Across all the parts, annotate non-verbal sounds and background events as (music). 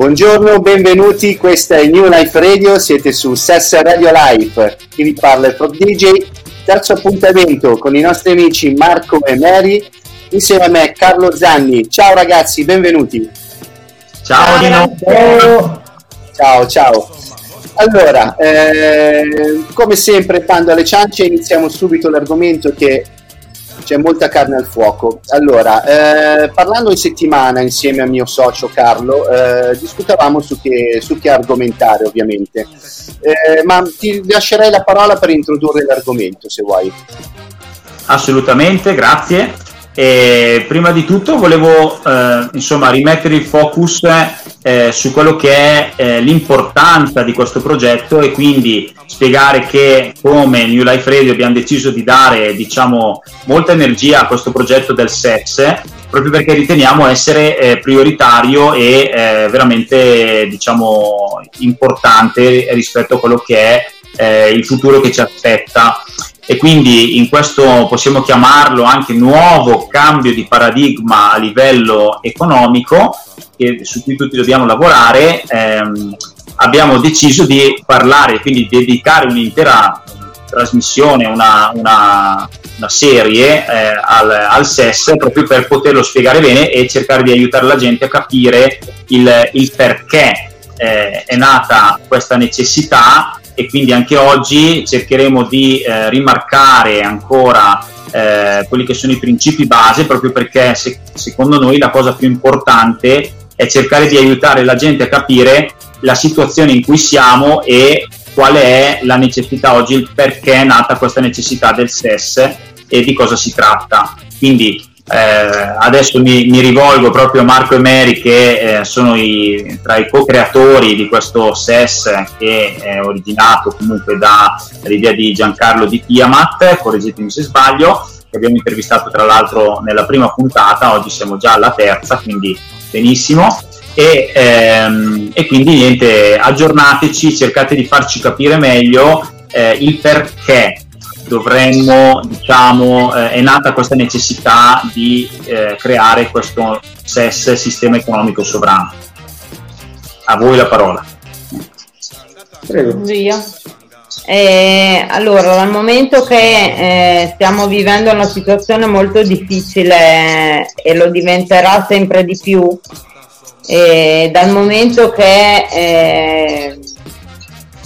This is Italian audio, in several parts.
Buongiorno, benvenuti, questa è New Life Radio, siete su Sessa Radio Life, chi vi parla è Prop DJ, terzo appuntamento con i nostri amici Marco e Mary, insieme a me Carlo Zanni. Ciao ragazzi, benvenuti. Ciao Dino. Ciao, ciao. Allora, eh, come sempre, quando alle ciance, iniziamo subito l'argomento che c'è molta carne al fuoco. Allora, eh, parlando in settimana insieme al mio socio Carlo, eh, discutavamo su che, su che, argomentare ovviamente, eh, ma ti lascerei la parola per introdurre l'argomento se vuoi. Assolutamente, grazie. E prima di tutto volevo eh, insomma, rimettere il focus eh, su quello che è eh, l'importanza di questo progetto e quindi spiegare che come New Life Radio abbiamo deciso di dare diciamo, molta energia a questo progetto del SEX proprio perché riteniamo essere eh, prioritario e eh, veramente diciamo, importante rispetto a quello che è eh, il futuro che ci aspetta e quindi in questo possiamo chiamarlo anche nuovo cambio di paradigma a livello economico che, su cui tutti dobbiamo lavorare, ehm, abbiamo deciso di parlare, quindi dedicare un'intera trasmissione, una, una, una serie eh, al, al, SES proprio per poterlo spiegare bene e cercare di aiutare la gente a capire il, il perché eh, è nata questa necessità e quindi anche oggi cercheremo di eh, rimarcare ancora eh, quelli che sono i principi base proprio perché se, secondo noi la cosa più importante è cercare di aiutare la gente a capire la situazione in cui siamo e qual è la necessità oggi, il perché è nata questa necessità del SES e di cosa si tratta. Quindi eh, adesso mi, mi, rivolgo proprio a Marco e Mary che eh, sono i, tra i co-creatori di questo SES che è originato comunque dall'idea di Giancarlo di Tiamat, correggetemi se sbaglio, che abbiamo intervistato tra l'altro nella prima puntata, oggi siamo già alla terza, quindi benissimo. E, ehm, e quindi niente, aggiornateci, cercate di farci capire meglio eh, il perché dovremmo, diciamo, eh, è nata questa necessità di eh, creare questo SES, Sistema Economico Sovrano. A voi la parola. Prego. Zia. Eh, allora, dal momento che eh, stiamo vivendo una situazione molto difficile e lo diventerà sempre di più, dal momento che eh,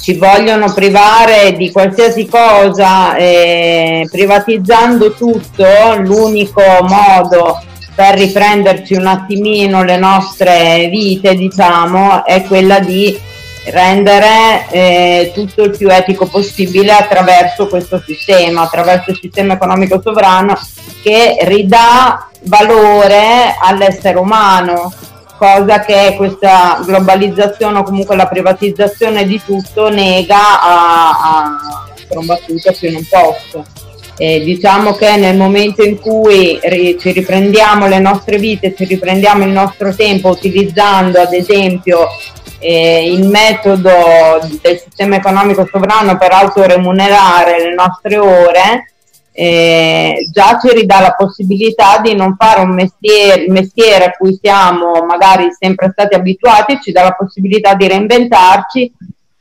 ci vogliono privare di qualsiasi cosa, eh, privatizzando tutto, l'unico modo per riprenderci un attimino le nostre vite, diciamo, è quella di rendere eh, tutto il più etico possibile attraverso questo sistema, attraverso il sistema economico sovrano che ridà valore all'essere umano cosa che questa globalizzazione o comunque la privatizzazione di tutto nega a, a trombattuta più in un posto. Eh, diciamo che nel momento in cui ri- ci riprendiamo le nostre vite, ci riprendiamo il nostro tempo utilizzando ad esempio eh, il metodo del sistema economico sovrano per autoremunerare le nostre ore, eh, già ci ridà la possibilità di non fare un mestiere, mestiere a cui siamo magari sempre stati abituati, ci dà la possibilità di reinventarci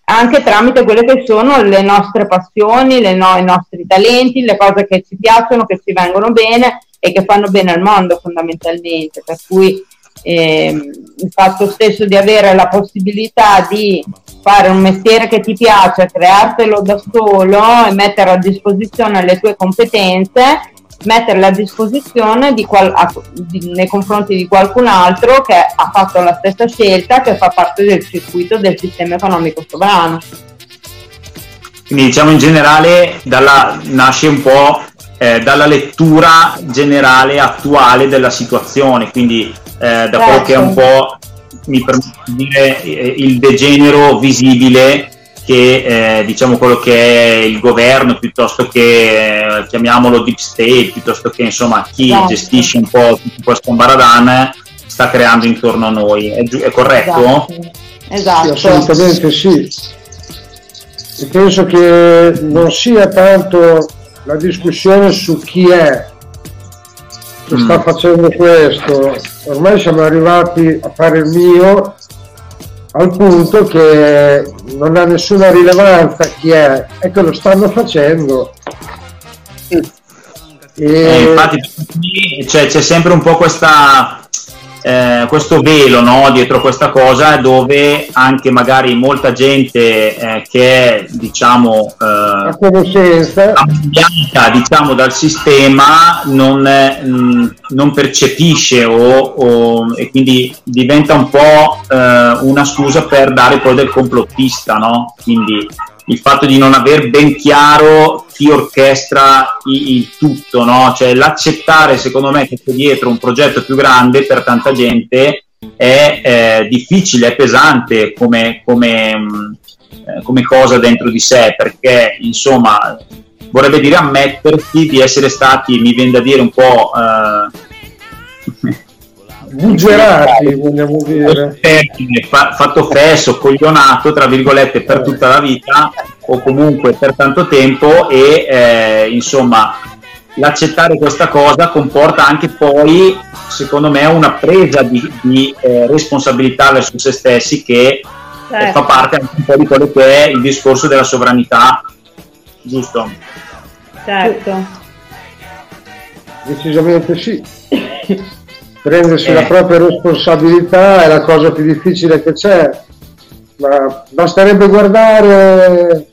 anche tramite quelle che sono le nostre passioni, no, i nostri talenti, le cose che ci piacciono, che ci vengono bene e che fanno bene al mondo fondamentalmente. Per cui ehm, il fatto stesso di avere la possibilità di fare un mestiere che ti piace, creartelo da solo e mettere a disposizione le tue competenze, metterle a disposizione di qual- a, di, nei confronti di qualcun altro che ha fatto la stessa scelta, che fa parte del circuito del sistema economico sovrano. Quindi diciamo in generale dalla, nasce un po' eh, dalla lettura generale attuale della situazione, quindi eh, da quello che è un certo. po' mi permette di dire eh, il degenero visibile che eh, diciamo quello che è il governo piuttosto che eh, chiamiamolo deep state piuttosto che insomma chi esatto. gestisce un po' tutto questo ambaradan sta creando intorno a noi è, gi- è corretto? esatto, esatto. Sì, assolutamente sì e penso che non sia tanto la discussione su chi è che sta mm. facendo questo, ormai siamo arrivati a fare il mio al punto che non ha nessuna rilevanza chi è, e che lo stanno facendo. E... Eh, infatti c'è, c'è sempre un po' questa eh, questo velo no, dietro questa cosa dove anche magari molta gente eh, che è diciamo eh, ambienta diciamo dal sistema non, mh, non percepisce o, o, e quindi diventa un po' eh, una scusa per dare poi del complottista no? quindi il fatto di non aver ben chiaro chi orchestra il tutto, no? cioè l'accettare secondo me che c'è dietro un progetto più grande per tanta gente è eh, difficile, è pesante come, come, eh, come, cosa dentro di sé, perché insomma vorrebbe dire ammettersi di essere stati, mi viene da dire un po'... Eh, bugerati, vogliamo dire. Fatto fesso, coglionato, tra virgolette, per tutta la vita o comunque per tanto tempo e eh, insomma l'accettare questa cosa comporta anche poi, secondo me, una presa di, di eh, responsabilità verso se stessi che certo. fa parte anche un po' di quello che è il discorso della sovranità, giusto? Certo. Decisamente sì. Prendersi eh. la propria responsabilità è la cosa più difficile che c'è, ma basterebbe guardare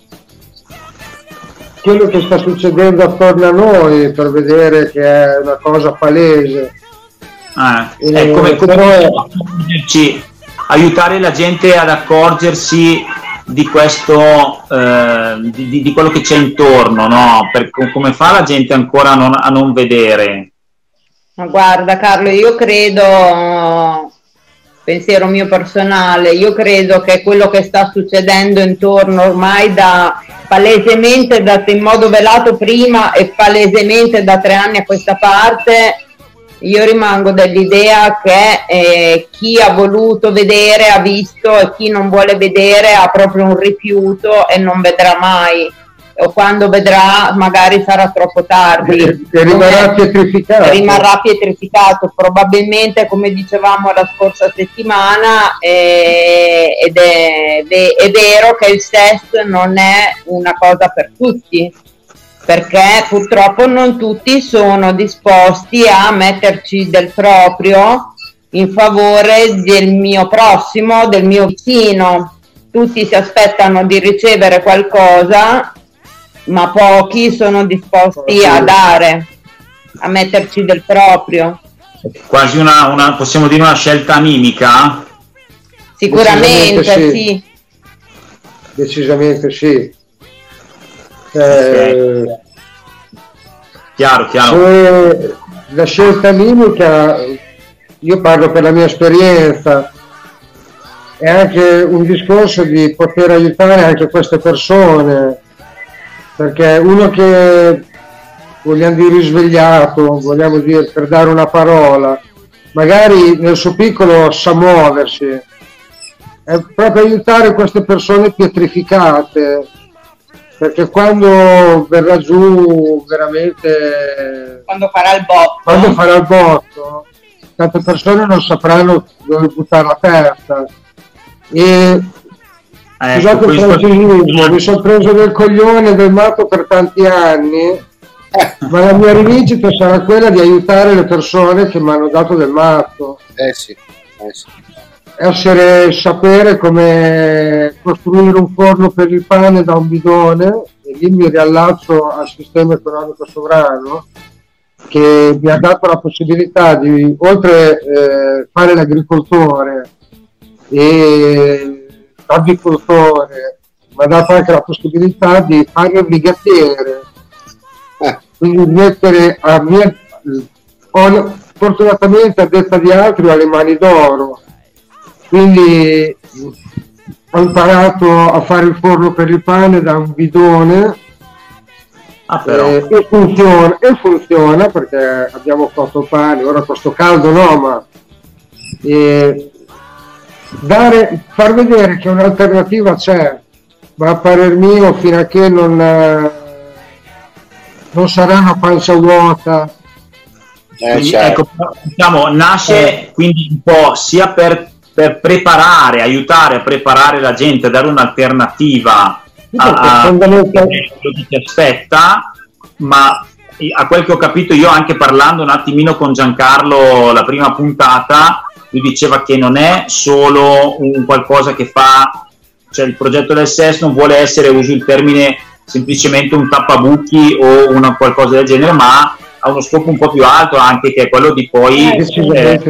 quello che sta succedendo attorno a noi per vedere che è una cosa palese. Ah, è come, come è... aiutare la gente ad accorgersi di questo eh, di, di, quello che c'è intorno no? per, come fa la gente ancora a non, a non vedere ma guarda Carlo, io credo, pensiero mio personale, io credo che quello che sta succedendo intorno ormai da palesemente dato in modo velato prima e palesemente da tre anni a questa parte, io rimango dell'idea che eh, chi ha voluto vedere ha visto e chi non vuole vedere ha proprio un rifiuto e non vedrà mai o quando vedrà magari sarà troppo tardi. E, rimarrà pietrificato. Rimarrà pietrificato probabilmente come dicevamo la scorsa settimana eh, ed è, è vero che il sesso non è una cosa per tutti perché purtroppo non tutti sono disposti a metterci del proprio in favore del mio prossimo, del mio vicino. Tutti si aspettano di ricevere qualcosa ma pochi sono disposti a dare, a metterci del proprio. Quasi una, una possiamo dire una scelta animica? Sicuramente sì. sì. Decisamente sì. Eh, chiaro, chiaro. La scelta animica, io parlo per la mia esperienza, è anche un discorso di poter aiutare anche queste persone perché uno che vogliamo dire risvegliato, vogliamo dire per dare una parola, magari nel suo piccolo sa muoversi, è proprio aiutare queste persone pietrificate, perché quando verrà giù veramente... Quando farà il botto. Quando farà il botto, tante persone non sapranno dove buttare la testa. E Scusate il francesismo, mi sono preso del coglione del matto per tanti anni, ma la mia rivincita sarà quella di aiutare le persone che mi hanno dato del matto. Eh sì, eh sì. Essere, sapere come costruire un forno per il pane da un bidone, e lì mi riallaccio al sistema economico sovrano, che mi ha dato la possibilità di, oltre eh, fare l'agricoltore e agricoltore, mi ha dato anche la possibilità di fare il brigatiere, eh, quindi mettere a mia, ho, fortunatamente a detta di altri ho le mani d'oro, quindi ho imparato a fare il forno per il pane da un bidone. Ah, eh, e, funziona, e funziona perché abbiamo fatto pane, ora questo caldo no, ma eh, dare, far vedere che un'alternativa c'è, ma a parer mio fino a che non, eh, non sarà una pancia vuota, Eh, quindi, certo. ecco, diciamo, nasce eh. quindi un po' sia per, per, preparare, aiutare a preparare la gente, a dare un'alternativa a, a quello che ti aspetta, ma a quel che ho capito io anche parlando un attimino con Giancarlo la prima puntata, lui diceva che non è solo un qualcosa che fa, cioè il progetto del SES non vuole essere, uso il termine, semplicemente un tappabuchi o una qualcosa del genere, ma ha uno scopo un po' più alto anche che è quello di poi eh, eh,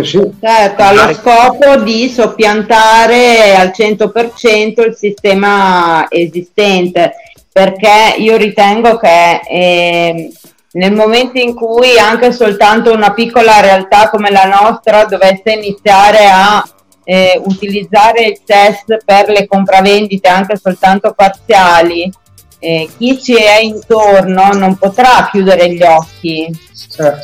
certo, ha lo scopo di soppiantare al 100% il sistema esistente perché io ritengo che eh, nel momento in cui anche soltanto una piccola realtà come la nostra dovesse iniziare a eh, utilizzare il test per le compravendite anche soltanto parziali, eh, chi ci è intorno non potrà chiudere gli occhi. Eh.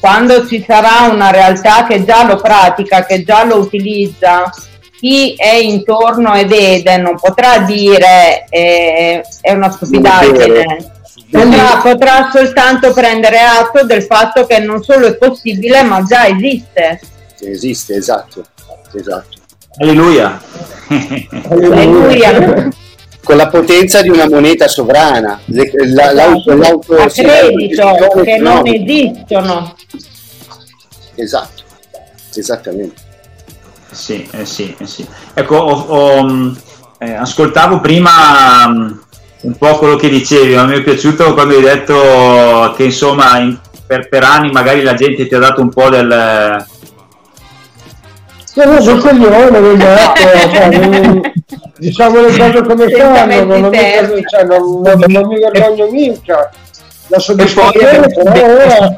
Quando ci sarà una realtà che già lo pratica, che già lo utilizza, chi è intorno e vede non potrà dire eh, è una stupidaggine Potrà, potrà soltanto prendere atto del fatto che non solo è possibile, ma già esiste. Esiste, esatto. esatto. Alleluia. Alleluia. Con la potenza di una moneta sovrana, la, l'auto, l'auto a credito che non esistono. Esatto, esattamente. Sì, eh sì, eh sì. Ecco, ho, ho, eh, ascoltavo prima un po' quello che dicevi, ma mi è piaciuto quando hai detto che insomma in, per, per, anni magari la gente ti ha dato un po' del... Sì, no, del coglione, cioè, diciamo le cose come stanno, non, non, cioè, non, non, non mi vergogno mica. La soddisfazione però ora...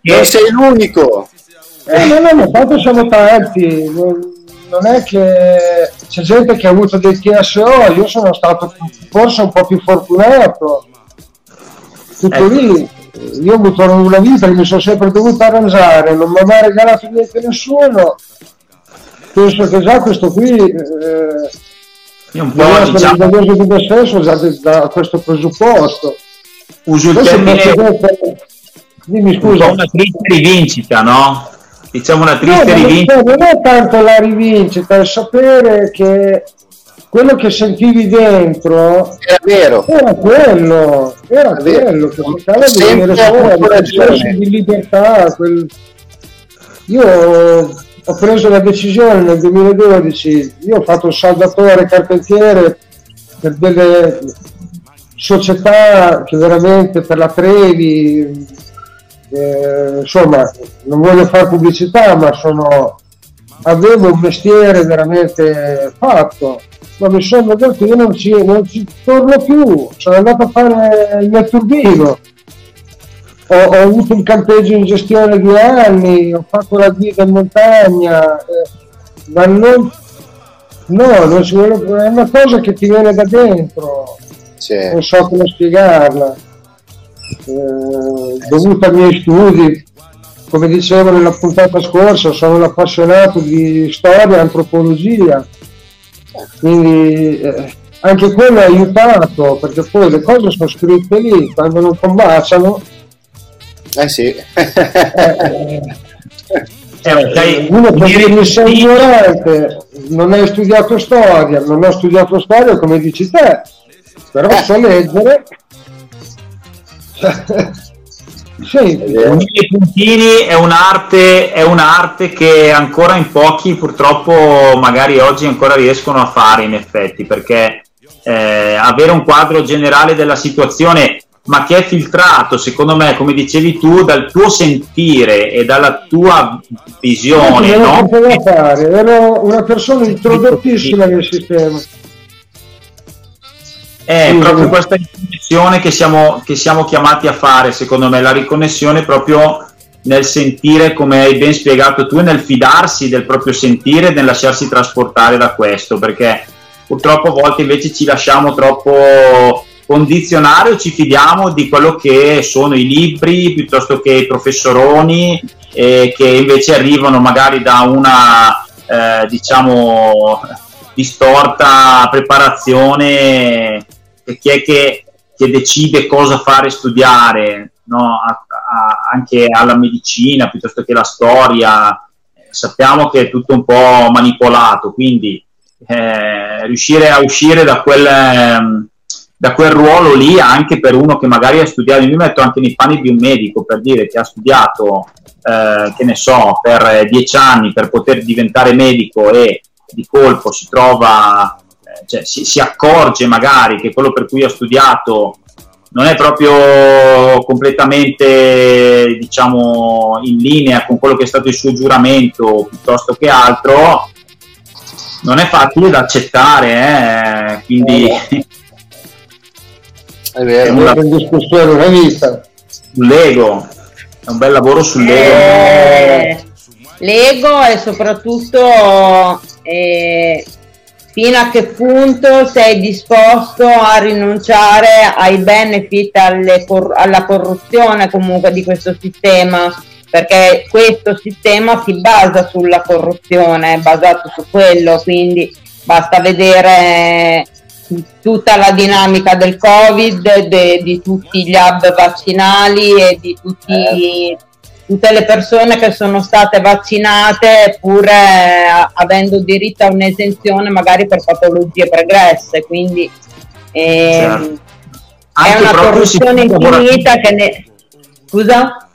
Non sei l'unico! Eh, no, no, ma tanto siamo tanti. Non non è che c'è gente che ha avuto dei TSO, io sono stato forse un po' più fortunato. Tutto ecco. lì, io ho avuto una vita che mi sono sempre dovuto arrangiare, non mi ha mai regalato niente nessuno. Penso che già questo qui eh, io un po' diciamo... di me stesso già da questo presupposto. Uso il termine... Dimmi scusa. Un po' una triste rivincita, no? Diciamo una triste no, rivincita. Non è tanto la rivincita, è sapere che quello che sentivi dentro era vero. era quello era, era quello che cercava di venire fuori di libertà quel... io ho preso la decisione nel 2012 io ho fatto il saldatore carpentiere per delle società che veramente per la Trevi eh, insomma, non voglio fare pubblicità, ma sono, avevo un mestiere veramente fatto, ma mi sono detto che io non ci, non ci torno più, sono andato a fare il mio turbino. Ho, ho, avuto un campeggio in gestione due anni, ho fatto la guida in montagna, eh, ma non, no, non si vuole, è una cosa che ti viene da dentro, sì. non so come spiegarla eh, dovuto ai miei studi, come dicevo nella puntata scorsa, sono un appassionato di storia e antropologia, quindi eh, anche quello ha aiutato perché poi le cose sono scritte lì, quando non combaciano. Eh sì. eh, eh, uno può dirmi sei ignorante, non hai studiato storia, non ho studiato storia come dici te, però so (laughs) leggere unire i puntini è un'arte, è un'arte che ancora in pochi purtroppo magari oggi ancora riescono a fare in effetti perché eh, avere un quadro generale della situazione ma che è filtrato secondo me come dicevi tu dal tuo sentire e dalla tua visione no? fare. ero una persona introdottissima nel sistema è sì, proprio questa riconnessione che siamo, che siamo chiamati a fare, secondo me, la riconnessione proprio nel sentire, come hai ben spiegato tu, nel fidarsi del proprio sentire e nel lasciarsi trasportare da questo, perché purtroppo a volte invece ci lasciamo troppo condizionare o ci fidiamo di quello che sono i libri piuttosto che i professoroni eh, che invece arrivano magari da una eh, diciamo distorta preparazione e chi è che, che decide cosa fare studiare no? a, a, anche alla medicina piuttosto che alla storia, sappiamo che è tutto un po' manipolato, quindi eh, riuscire a uscire da quel, da quel ruolo lì anche per uno che magari ha studiato, mi metto anche nei panni di un medico per dire che ha studiato, eh, che ne so, per dieci anni per poter diventare medico e di colpo si trova, eh, cioè, si, si accorge magari che quello per cui ha studiato non è proprio completamente diciamo in linea con quello che è stato il suo giuramento piuttosto che altro non è facile da accettare eh? quindi (laughs) è vero, è una discussione una vista l'ego è un bel lavoro sull'ego eh, l'ego e soprattutto eh, fino a che punto sei disposto a rinunciare ai benefit cor- alla corruzione comunque di questo sistema? Perché questo sistema si basa sulla corruzione è basato su quello quindi basta vedere tutta la dinamica del covid de- di tutti gli hub vaccinali e di tutti eh tutte le persone che sono state vaccinate pur eh, avendo diritto a un'esenzione magari per patologie pregresse, quindi eh, certo. è una corruzione infinita che ne... Scusa?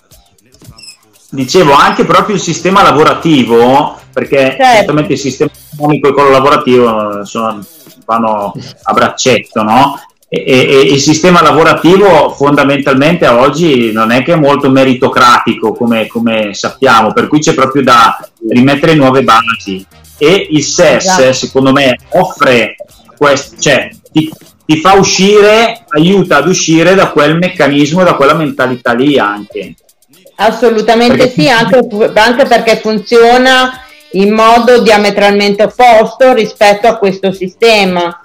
Dicevo, anche proprio il sistema lavorativo, perché certo. il sistema economico e quello lavorativo sono, vanno a braccetto, no? E, e, il sistema lavorativo fondamentalmente oggi non è che è molto meritocratico come, come sappiamo, per cui c'è proprio da rimettere nuove basi e il SES esatto. secondo me offre questo, cioè ti, ti, fa uscire, aiuta ad uscire da quel meccanismo, da quella mentalità lì anche. Assolutamente perché sì, anche, anche perché funziona in modo diametralmente opposto rispetto a questo sistema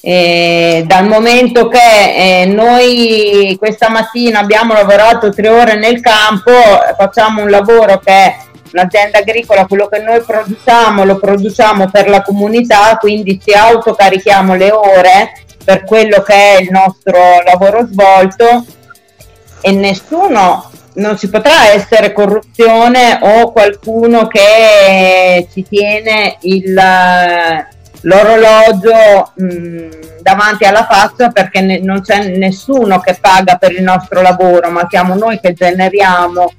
eh, dal momento che eh, noi questa mattina abbiamo lavorato tre ore nel campo, facciamo un lavoro che è un'azienda agricola, quello che noi produciamo lo produciamo per la comunità, quindi ci autocarichiamo le ore per quello che è il nostro lavoro svolto. E nessuno non ci potrà essere corruzione o qualcuno che ci tiene il l'orologio mh, mm, davanti alla faccia perché ne, non c'è nessuno che paga per il nostro lavoro, ma siamo noi che generiamo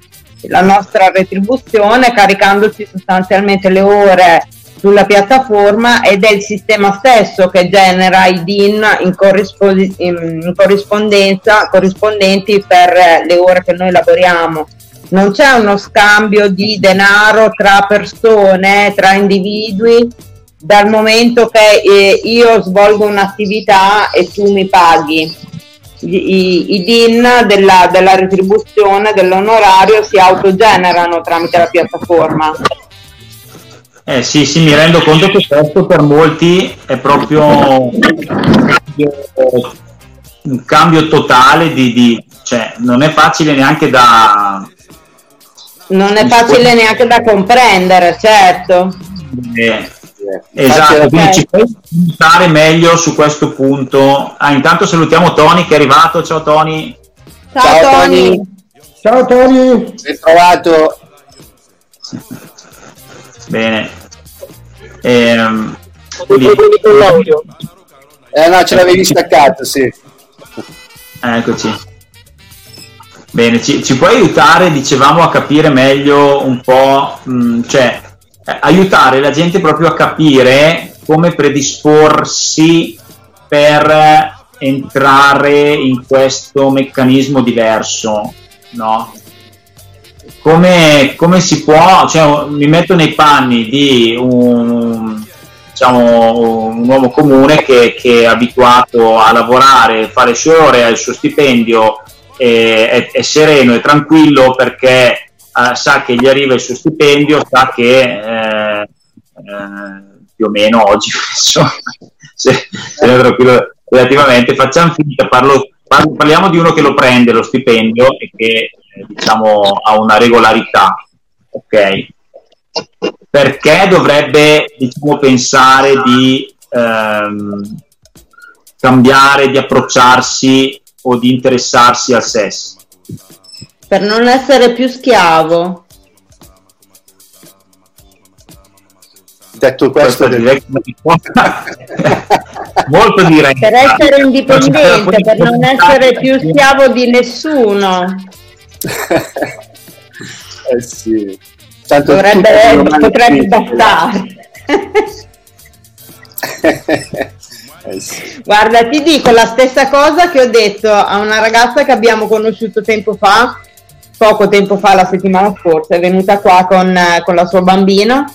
la nostra retribuzione caricandoci sostanzialmente le ore sulla piattaforma ed è il sistema stesso che genera i DIN in, corrispondi- in corrispondenza corrispondenti per le ore che noi lavoriamo. Non c'è uno scambio di denaro tra persone, tra individui dal momento che eh, io svolgo un'attività e tu mi paghi. I, i DIN della, della retribuzione dell'onorario si autogenerano tramite la piattaforma. Eh sì, sì, mi rendo conto che questo per molti è proprio un cambio, totale di, di, cioè non è facile neanche da non è facile neanche da comprendere, certo. Eh, Esatto, quindi ci puoi aiutare meglio su questo punto. Ah, intanto salutiamo Tony che è arrivato. Ciao Tony. Ciao, Ciao Tony. Tony. Ciao Tony. Ben trovato. Bene. Ehm, eh no, ce l'avevi staccato, sì. Eccoci. Bene, ci, ci puoi aiutare, dicevamo, a capire meglio un po', mh, mm, cioè, aiutare la gente proprio a capire come predisporsi per entrare in questo meccanismo diverso, no? Come, come si può, cioè, mi metto nei panni di un, diciamo, un uomo comune che, che, è abituato a lavorare, fare le sue ore, ha il suo stipendio, è, è sereno e tranquillo perché eh, sa che gli arriva il suo stipendio, sa che eh, eh, più o meno oggi, (laughs) insomma, se, se tranquillo relativamente, facciamo finita, parlo, parlo, parliamo di uno che lo prende lo stipendio e che eh, diciamo ha una regolarità, ok? Perché dovrebbe diciamo, pensare di ehm, cambiare, di approcciarsi o di interessarsi al sesso? Per non essere più schiavo. Detto questo, direi molto diretto. Per essere indipendente, per non essere più schiavo di nessuno. (laughs) eh sì. Tanto Dovrebbe, potrebbe bastare. (laughs) eh sì. Guarda, ti dico la stessa cosa che ho detto a una ragazza che abbiamo conosciuto tempo fa, poco tempo fa, la settimana scorsa, è venuta qua con, con la sua bambina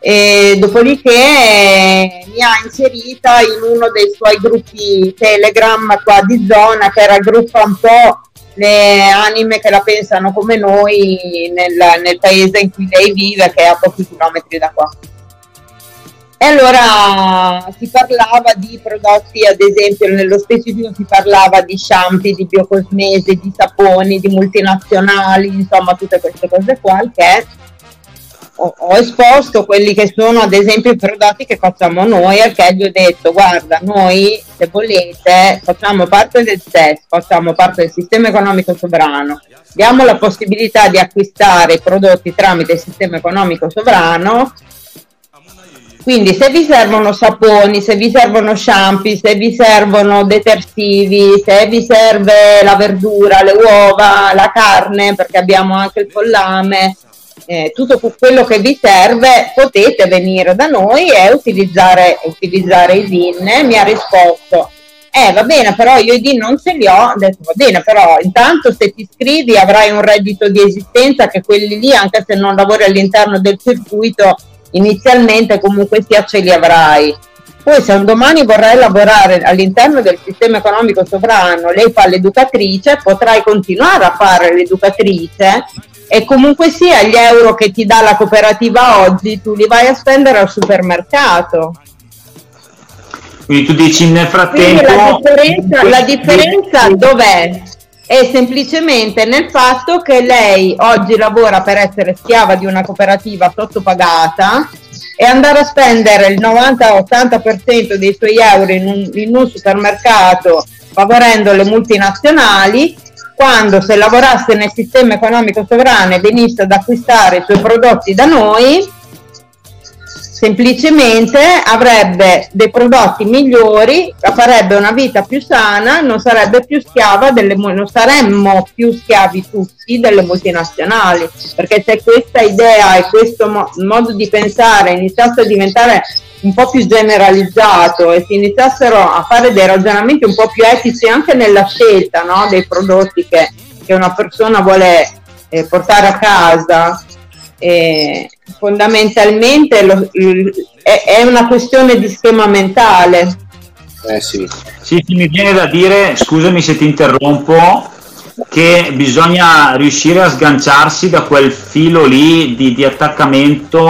e dopodiché eh, mi ha inserita in uno dei suoi gruppi Telegram qua di zona che raggruppa un po' le anime che la pensano come noi nel, nel paese in cui lei vive che è a pochi chilometri da qua. E allora si parlava di prodotti, ad esempio nello specifico si parlava di shampoo, di biocosmesi, di saponi, di multinazionali, insomma tutte queste cose qua che ho, ho, esposto quelli che sono ad esempio i prodotti che facciamo noi che gli ho detto guarda noi se volete facciamo parte del SES, facciamo parte del sistema economico sovrano, diamo la possibilità di acquistare i prodotti tramite il sistema economico sovrano quindi se vi servono saponi, se vi servono shampoo, se vi servono detersivi, se vi serve la verdura, le uova, la carne, perché abbiamo anche il pollame, eh, tutto quello che vi serve potete venire da noi e utilizzare, utilizzare i DIN. Mi ha risposto, eh va bene, però io i DIN non ce li ho, ho detto va bene, però intanto se ti iscrivi avrai un reddito di esistenza che quelli lì, anche se non lavori all'interno del circuito, inizialmente comunque sia ce li avrai. Poi se un domani vorrai lavorare all'interno del sistema economico sovrano, lei fa l'educatrice, potrai continuare a fare l'educatrice e comunque sia gli euro che ti dà la cooperativa oggi tu li vai a spendere al supermercato. Quindi tu dici nel frattempo... Quindi la differenza, la differenza dov'è? È semplicemente nel fatto che lei oggi lavora per essere schiava di una cooperativa sottopagata e andare a spendere il 90-80% dei suoi euro in un, in un supermercato favorendo le multinazionali quando se lavorasse nel sistema economico sovrano e venisse ad acquistare i suoi prodotti da noi, semplicemente avrebbe dei prodotti migliori, farebbe una vita più sana, non sarebbe più schiava delle non saremmo più schiavi tutti delle multinazionali, perché se questa idea e questo mo- modo di pensare iniziasse a diventare un po' più generalizzato e si iniziassero a fare dei ragionamenti un po' più etici anche nella scelta no, dei prodotti che, che, una persona vuole eh, portare a casa, eh, fondamentalmente lo, è, è, una questione di schema mentale. Eh sì. sì, mi viene da dire, scusami se ti interrompo, che bisogna riuscire a sganciarsi da quel filo lì di, di attaccamento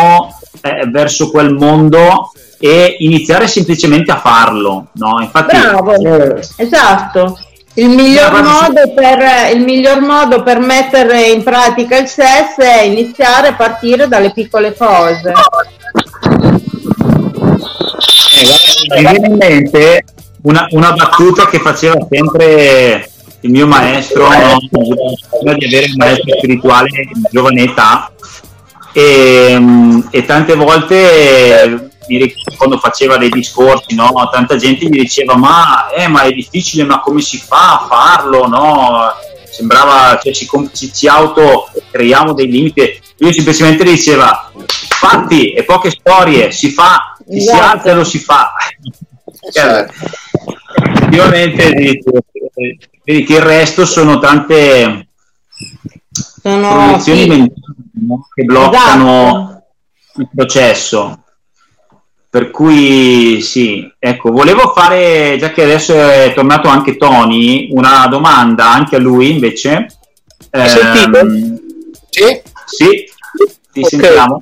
eh, verso quel mondo e iniziare semplicemente a farlo. No? Infatti, Bravo, eh, esatto. Il miglior, modo per, il miglior modo per mettere in pratica il SES è iniziare a partire dalle piccole cose. Eh, mi viene in mente una, una, battuta che faceva sempre il mio maestro, prima di avere un maestro spirituale in giovane età, e, e tante volte quando faceva dei discorsi, no? tanta gente gli diceva ma, eh, ma è difficile, ma come si fa a farlo? No? Sembrava, cioè, ci, ci, ci auto creiamo dei limiti. Lui semplicemente diceva fatti e poche storie, si fa, si, esatto. si alza e lo si fa. (laughs) Cioè, effettivamente vedi che il resto sono tante sono proiezioni sì. mentali che bloccano esatto. il processo. Per cui sì, ecco, volevo fare, già che adesso è tornato anche Tony, una domanda anche a lui invece. Eh, sì? Sì, ti okay. sentiamo.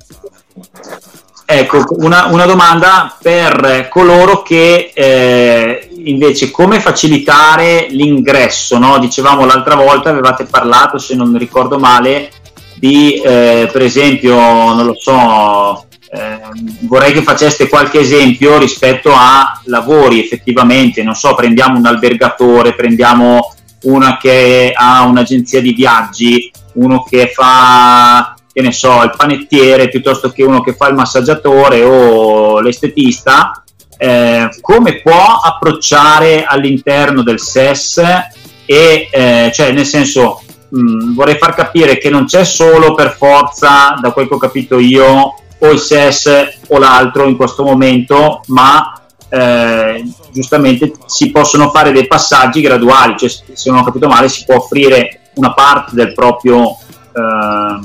Ecco, una, una, domanda per coloro che eh, invece come facilitare l'ingresso, no? Dicevamo l'altra volta, avevate parlato, se non ricordo male, di eh, per esempio, non lo so, eh, vorrei che faceste qualche esempio rispetto a lavori effettivamente, non so, prendiamo un albergatore, prendiamo una che ha un'agenzia di viaggi, uno che fa che ne so, il panettiere piuttosto che uno che fa il massaggiatore o l'estetista, eh, come può approcciare all'interno del SES e eh, cioè nel senso mh, mm, vorrei far capire che non c'è solo per forza, da quel che ho capito io, o il SES o l'altro in questo momento, ma eh, giustamente si possono fare dei passaggi graduali, cioè se non ho capito male si può offrire una parte del proprio eh,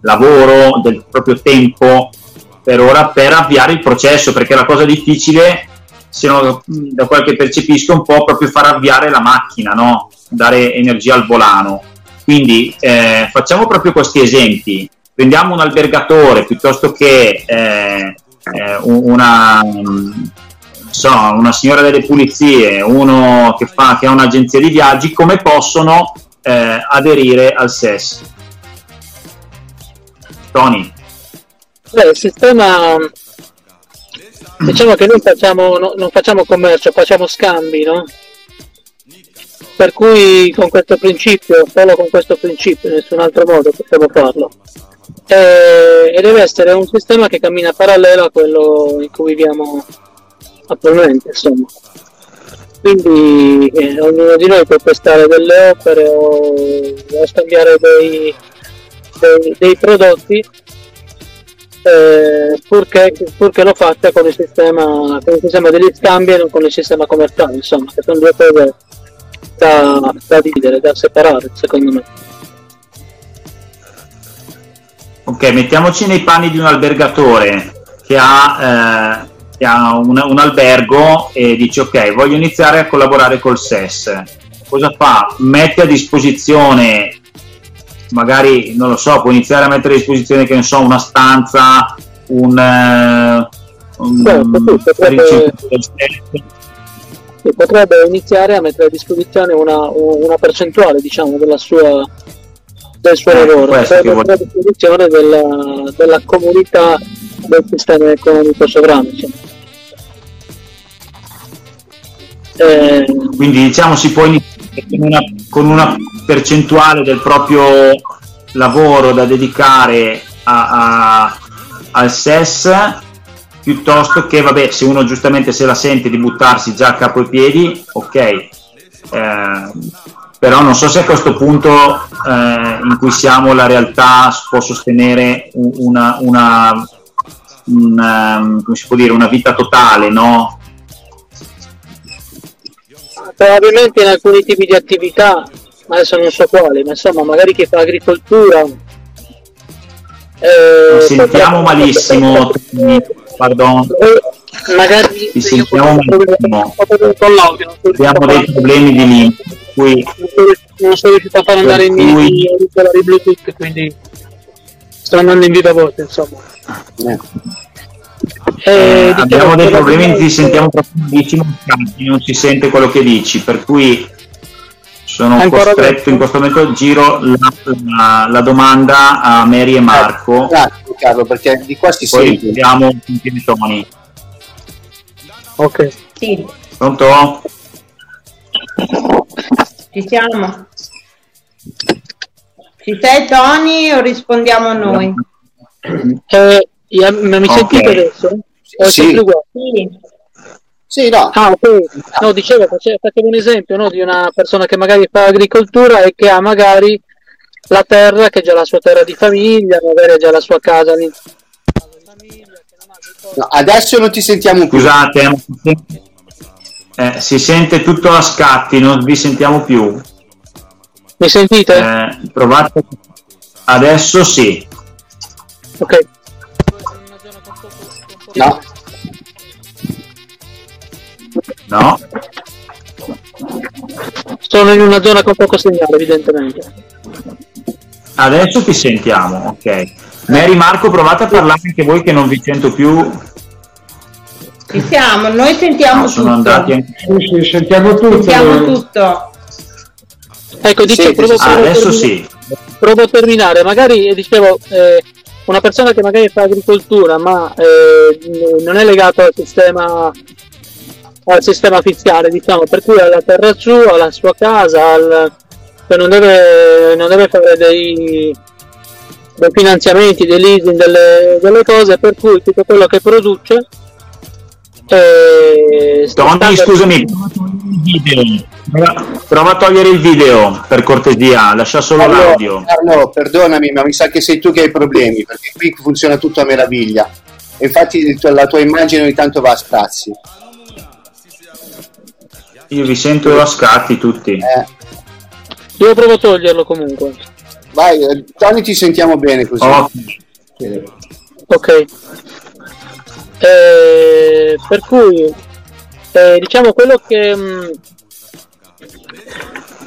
lavoro, del proprio tempo per ora per avviare il processo, perché la cosa difficile, se non, da quel che percepisco, un po' proprio far avviare la macchina, no? dare energia al volano. Quindi eh, facciamo proprio questi esempi. Prendiamo un albergatore piuttosto che eh, eh una, so, una signora delle pulizie, uno che, fa, che ha un'agenzia di viaggi, come possono eh, aderire al SES? Tony. Beh, il sistema diciamo che noi facciamo, no, non facciamo commercio, facciamo scambi, no? Per cui con questo principio, solo con questo principio, in nessun altro modo possiamo farlo. E, e deve essere un sistema che cammina parallelo a quello in cui viviamo attualmente, insomma. Quindi eh, ognuno di noi può prestare delle opere o, o scambiare dei, dei, dei prodotti eh, purché, purché, lo faccia con il, sistema, con il sistema degli scambi e non con il sistema commerciale, insomma, che sono due cose da, da dividere, da separare, secondo me. Ok, mettiamoci nei panni di un albergatore che ha, eh, che ha un, un, albergo e dice ok, voglio iniziare a collaborare col SES. Cosa fa? Mette a disposizione magari non lo so, può iniziare a mettere a disposizione che ne so, una stanza, un, uh, un certo, sì, potrebbe, potrebbe, iniziare a mettere a disposizione una, una percentuale diciamo della sua del suo eh, lavoro, potrebbe mettere a disposizione della, della comunità del sistema economico sovrano. Eh, Quindi diciamo si può iniziare con una, con una percentuale del proprio lavoro da dedicare a, a, al SES piuttosto che vabbè se uno giustamente se la sente di buttarsi già a capo e piedi ok eh, però non so se a questo punto eh, in cui siamo la realtà può sostenere una, una, una, ehm, dire, una vita totale no? probabilmente in alcuni tipi di attività, adesso non so quali, ma insomma magari chi fa agricoltura. Eh, sentiamo malissimo, pardon. Magari Ti sentiamo malissimo. Abbiamo dei problemi di link. Qui, non sono riuscito a far andare in cui... i Bluetooth, quindi sto andando in viva voce, insomma. Eh. Eh, eh abbiamo dei problemi, ti sentiamo profondissimo, non si sente quello che dici, per cui sono Ancora costretto detto. in questo momento giro la, la, la, domanda a Mary e Marco. Eh, grazie Carlo, perché di qua si Poi sente. Poi in toni. Ok. Sì. Pronto? Ci siamo. Ci sei Tony o rispondiamo noi? Eh, mi okay. sentite adesso? Sì. Sì. Sì, no. Ah, ok. No, dicevo, facevo un esempio no, di una persona che magari fa agricoltura e che ha magari la terra, che è già la sua terra di famiglia, magari ha già la sua casa lì. No, adesso non ti sentiamo più. Scusate, eh, si sente tutto a scatti, non vi sentiamo più. Mi sentite? Eh, provate. Adesso sì. Ok. No. No. Sono in una zona con poco segnale, evidentemente. Adesso ti sentiamo, ok. Mary Marco, provate a parlare anche voi che non vi sento più. Ci siamo, noi sentiamo no, sono tutto. Andati anche... Sì, sentiamo tutto. Sentiamo tutto. Ecco, dicevo, sì, provo, ah, adesso sì. Provo a terminare, magari dicevo, eh, una persona che magari fa agricoltura ma eh, non è legato al sistema al sistema fiscale diciamo per cui ha la terra sua, ha la sua casa al, cioè non deve, non deve fare dei, dei, finanziamenti, dei leasing, delle, delle, cose per cui tutto quello che produce eh, Tony, scusami, prova a togliere il video per cortesia, lascia solo Carlo, l'audio. Carlo, perdonami, ma mi sa che sei tu che hai problemi perché qui funziona tutto a meraviglia. Infatti la tua immagine ogni tanto va a sprazzi. Io vi sento a scatti tutti. Eh. Io provo a toglierlo comunque. Vai, eh, Tony, ti sentiamo bene così. Oh. Ok. Eh, per cui, eh, diciamo quello che... Mh, mm,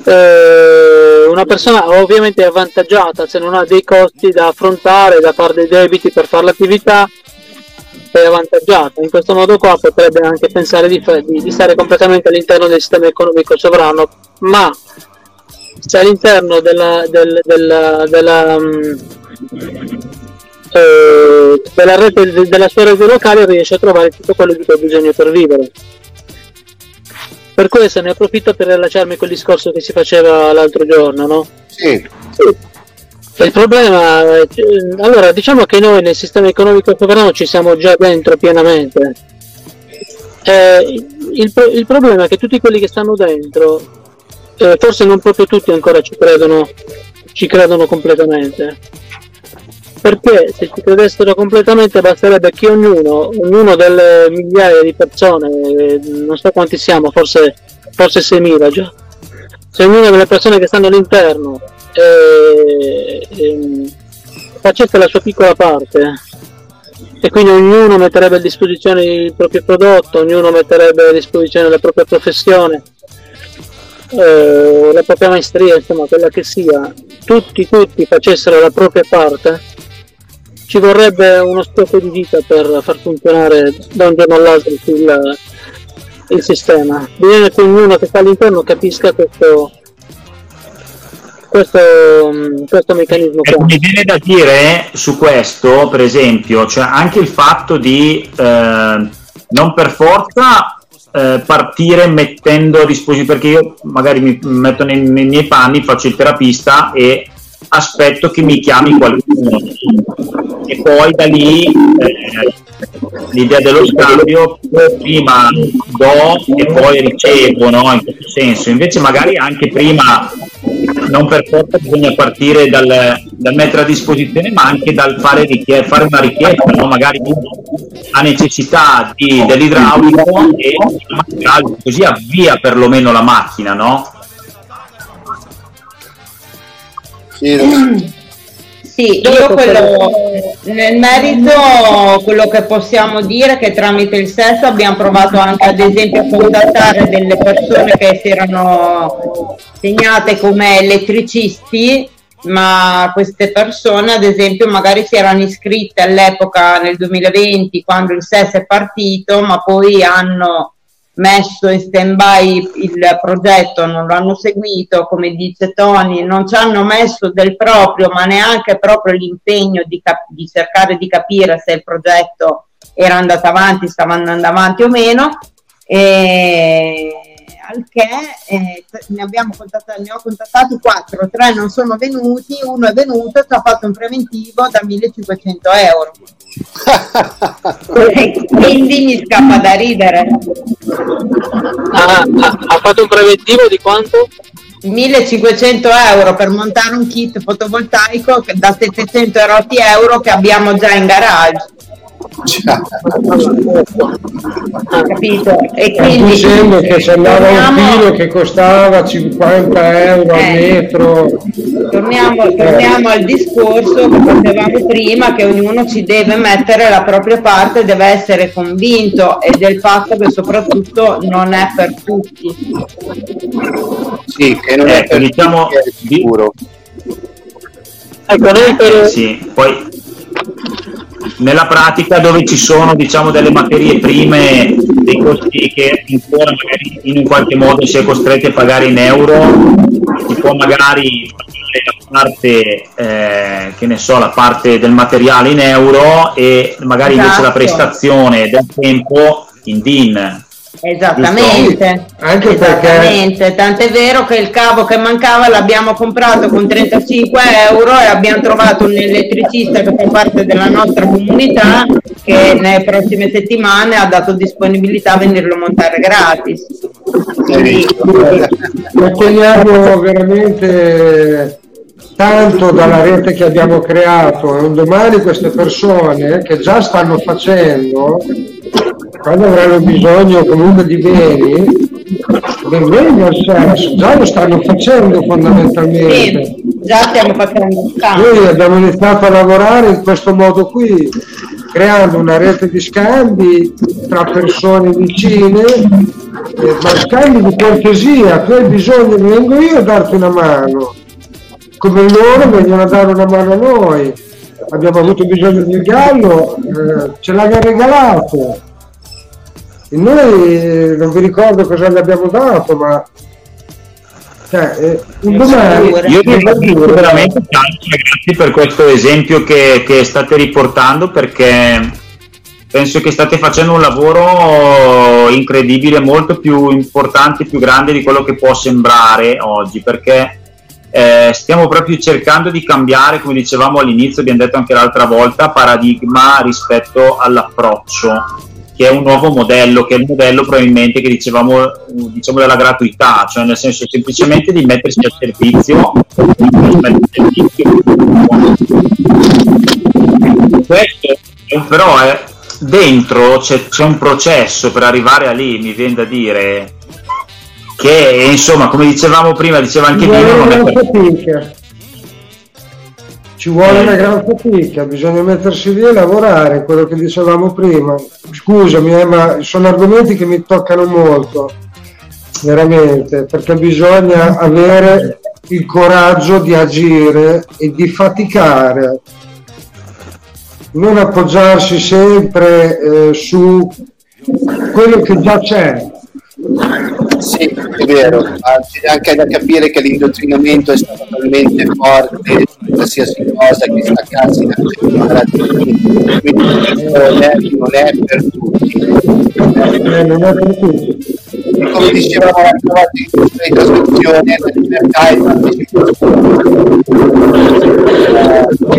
eh, una persona ovviamente è avvantaggiata se non ha dei costi da affrontare, da fare dei debiti per fare l'attività, è avvantaggiata. In questo modo qua potrebbe anche pensare di, di, di stare completamente all'interno del sistema economico sovrano, ma se all'interno della, del, della, della, um, eh, della, rete, della sua rete locale riesce a trovare tutto quello di cui ha bisogno per vivere. Per questo ne approfitto per riallacciarmi a quel discorso che si faceva l'altro giorno, no? Sì. sì. Il problema, allora diciamo che noi nel sistema economico sovrano ci siamo già dentro pienamente. Eh, il, il, problema è che tutti quelli che stanno dentro, eh, forse non proprio tutti ancora ci credono, ci credono completamente perché se ci credessero completamente basterebbe che ognuno, ognuno delle migliaia di persone, non so quanti siamo, forse, forse 6.000 già, se ognuna delle persone che stanno all'interno eh, eh, facesse la sua piccola parte. E quindi ognuno metterebbe a disposizione il proprio prodotto, ognuno metterebbe a disposizione la propria professione, eh, la propria maestria, insomma quella che sia, tutti, tutti facessero la propria parte. Ci vorrebbe uno scopo di vita per far funzionare da un giorno all'altro il, il sistema. Bisogna che ognuno che sta all'interno capisca questo, questo, questo meccanismo. Eh, mi viene da dire su questo, per esempio, cioè anche il fatto di eh, non per forza eh, partire mettendo a disposizione, perché io magari mi metto nei, nei miei panni, faccio il terapista e aspetto che mi chiami qualcuno e poi da lì eh, l'idea dello scambio prima do e poi ricevo no? in questo senso invece magari anche prima non per forza bisogna partire dal, dal mettere a disposizione ma anche dal fare, richie- fare una richiesta no? magari ha necessità di, dell'idraulico e così avvia perlomeno la macchina no? Sì, sì, io quello, nel merito quello che possiamo dire è che tramite il sesso abbiamo provato anche ad esempio a contattare delle persone che si erano segnate come elettricisti ma queste persone ad esempio magari si erano iscritte all'epoca nel 2020 quando il SES è partito ma poi hanno messo in stand by il progetto, non lo hanno seguito, come dice Tony, non ci hanno messo del proprio, ma neanche proprio l'impegno di, cap- di cercare di capire se il progetto era andato avanti, stava andando avanti o meno. E al che eh, ne, abbiamo contattati, ne ho contattati quattro, tre non sono venuti, uno è venuto e ci ha fatto un preventivo da 1500 euro. (laughs) Quindi mi scappa da ridere. Ah, ha, ha fatto un preventivo di quanto? 1500 euro per montare un kit fotovoltaico da 700 euro che abbiamo già in garage capito? E quindi sembra che se andava torniamo, un filo che costava 50 euro eh, al metro. Torniamo, torniamo al discorso che facevamo prima, che ognuno ci deve mettere la propria parte, deve essere convinto e del fatto che soprattutto non è per tutti. Sì, che non eh, è per diciamo, tutti, è sicuro. Ecco, noi per... Sì, poi nella pratica dove ci sono diciamo delle materie prime dei costi che ancora magari in un qualche modo si è costretti a pagare in euro si può magari la parte eh, che ne so la parte del materiale in euro e magari esatto. invece la esatto. prestazione del tempo in DIN Esattamente, anche Esattamente. Perché... tant'è vero che il cavo che mancava l'abbiamo comprato con 35 euro e abbiamo trovato un elettricista che fa parte della nostra comunità che nelle prossime settimane ha dato disponibilità a venirlo a montare gratis. Otteniamo veramente tanto dalla rete che abbiamo creato e un domani queste persone che già stanno facendo quando avranno bisogno comunque di beni del bene sesso già lo stanno facendo fondamentalmente. Sì, già stiamo facendo noi abbiamo iniziato a lavorare in questo modo qui creando una rete di scambi tra persone vicine eh, ma scambi di cortesia tu hai bisogno vengo io a darti una mano come loro vengono a dare una mano a noi. Abbiamo avuto bisogno del gallo, eh, ce l'hanno regalato. E noi eh, non vi ricordo cosa gli abbiamo dato, ma cioè, eh, un domani io ti ringrazio veramente tanto grazie per questo esempio che, che state riportando perché penso che state facendo un lavoro incredibile, molto più importante, più grande di quello che può sembrare oggi, perché eh, stiamo proprio cercando di cambiare, come dicevamo all'inizio, abbiamo detto anche l'altra volta, paradigma rispetto all'approccio, che è un nuovo modello, che è il modello probabilmente che dicevamo diciamo della gratuità, cioè nel senso semplicemente di mettersi a servizio. Questo però è, dentro c'è, c'è un processo per arrivare a lì, mi viene da dire, che insomma come dicevamo prima diceva anche Dino non è fatica. ci vuole una gran fatica bisogna mettersi lì e lavorare quello che dicevamo prima. Scusami eh, ma sono argomenti che mi toccano molto veramente perché bisogna avere il coraggio di agire e di faticare. Non appoggiarsi sempre eh, su quello che già c'è sì, è vero, ma c'è anche da capire che l'indottrinamento è stato talmente forte qualsiasi cosa che staccarsi da quindi non è, non è per tutti. Eh, non è per tutti. E come dicevamo l'altra volta in questa trasmissione, la libertà è partecipazione.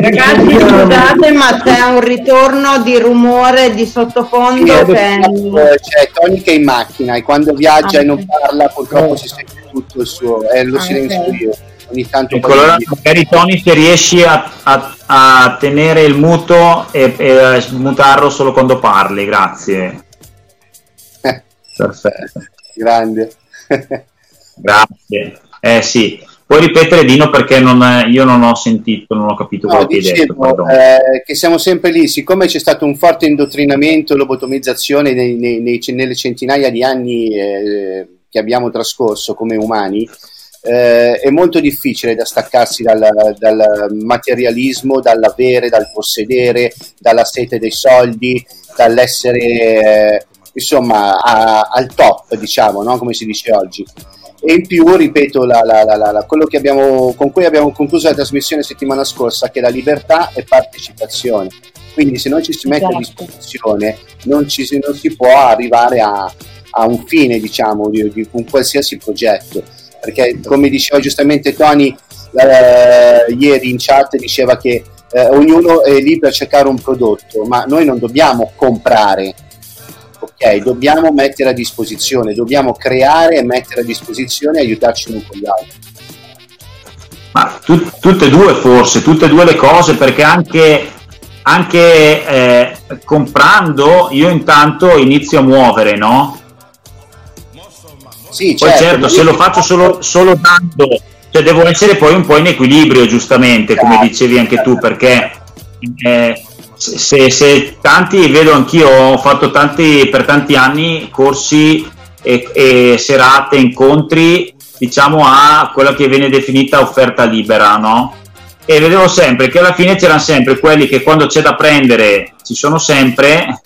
Ragazzi, scusate, ma c'è un ritorno di rumore di sottofondo. Sì, che... C'è Tony che è in macchina e quando viaggia ah, e non parla, purtroppo si sente tutto il suo, è lo ah, silenzio okay. io. Ogni tanto ecco, allora, magari Tony se riesci a, a, a tenere il muto e, e mutarlo solo quando parli, grazie. (laughs) Perfetto. Grande. (laughs) grazie. Eh sì, Puoi ripetere Dino perché non, io non ho sentito, non ho capito no, quello che hai detto. Eh, che siamo sempre lì, siccome c'è stato un forte indottrinamento e lobotomizzazione nei, nei, nei, nelle centinaia di anni eh, che abbiamo trascorso come umani, eh, è molto difficile da staccarsi dal, dal, materialismo, dall'avere, dal possedere, dalla sete dei soldi, dall'essere eh, insomma a, al top, diciamo, no? come si dice oggi e in più ripeto la, la, la, quello abbiamo, con cui abbiamo concluso la trasmissione settimana scorsa che la libertà è partecipazione quindi se non ci si mette a esatto. disposizione non, ci, non si può arrivare a, a un fine diciamo di, di, un qualsiasi progetto perché come diceva giustamente Tony eh, ieri in chat diceva che eh, ognuno è lì per cercare un prodotto ma noi non dobbiamo comprare ok, dobbiamo mettere a disposizione, dobbiamo creare e mettere a disposizione e aiutarci uno con gli altri. Ma tu, tutte e due forse, tutte e due le cose, perché anche, anche eh, comprando io intanto inizio a muovere, no? Sì, poi certo, certo se lo faccio solo, solo dando, cioè devo essere poi un po' in equilibrio giustamente, come certo, dicevi anche tu, perché eh, se, se, tanti, vedo anch'io, ho fatto tanti, per tanti anni corsi e, e, serate, incontri, diciamo a quella che viene definita offerta libera, no? E vedevo sempre che alla fine c'erano sempre quelli che quando c'è da prendere ci sono sempre,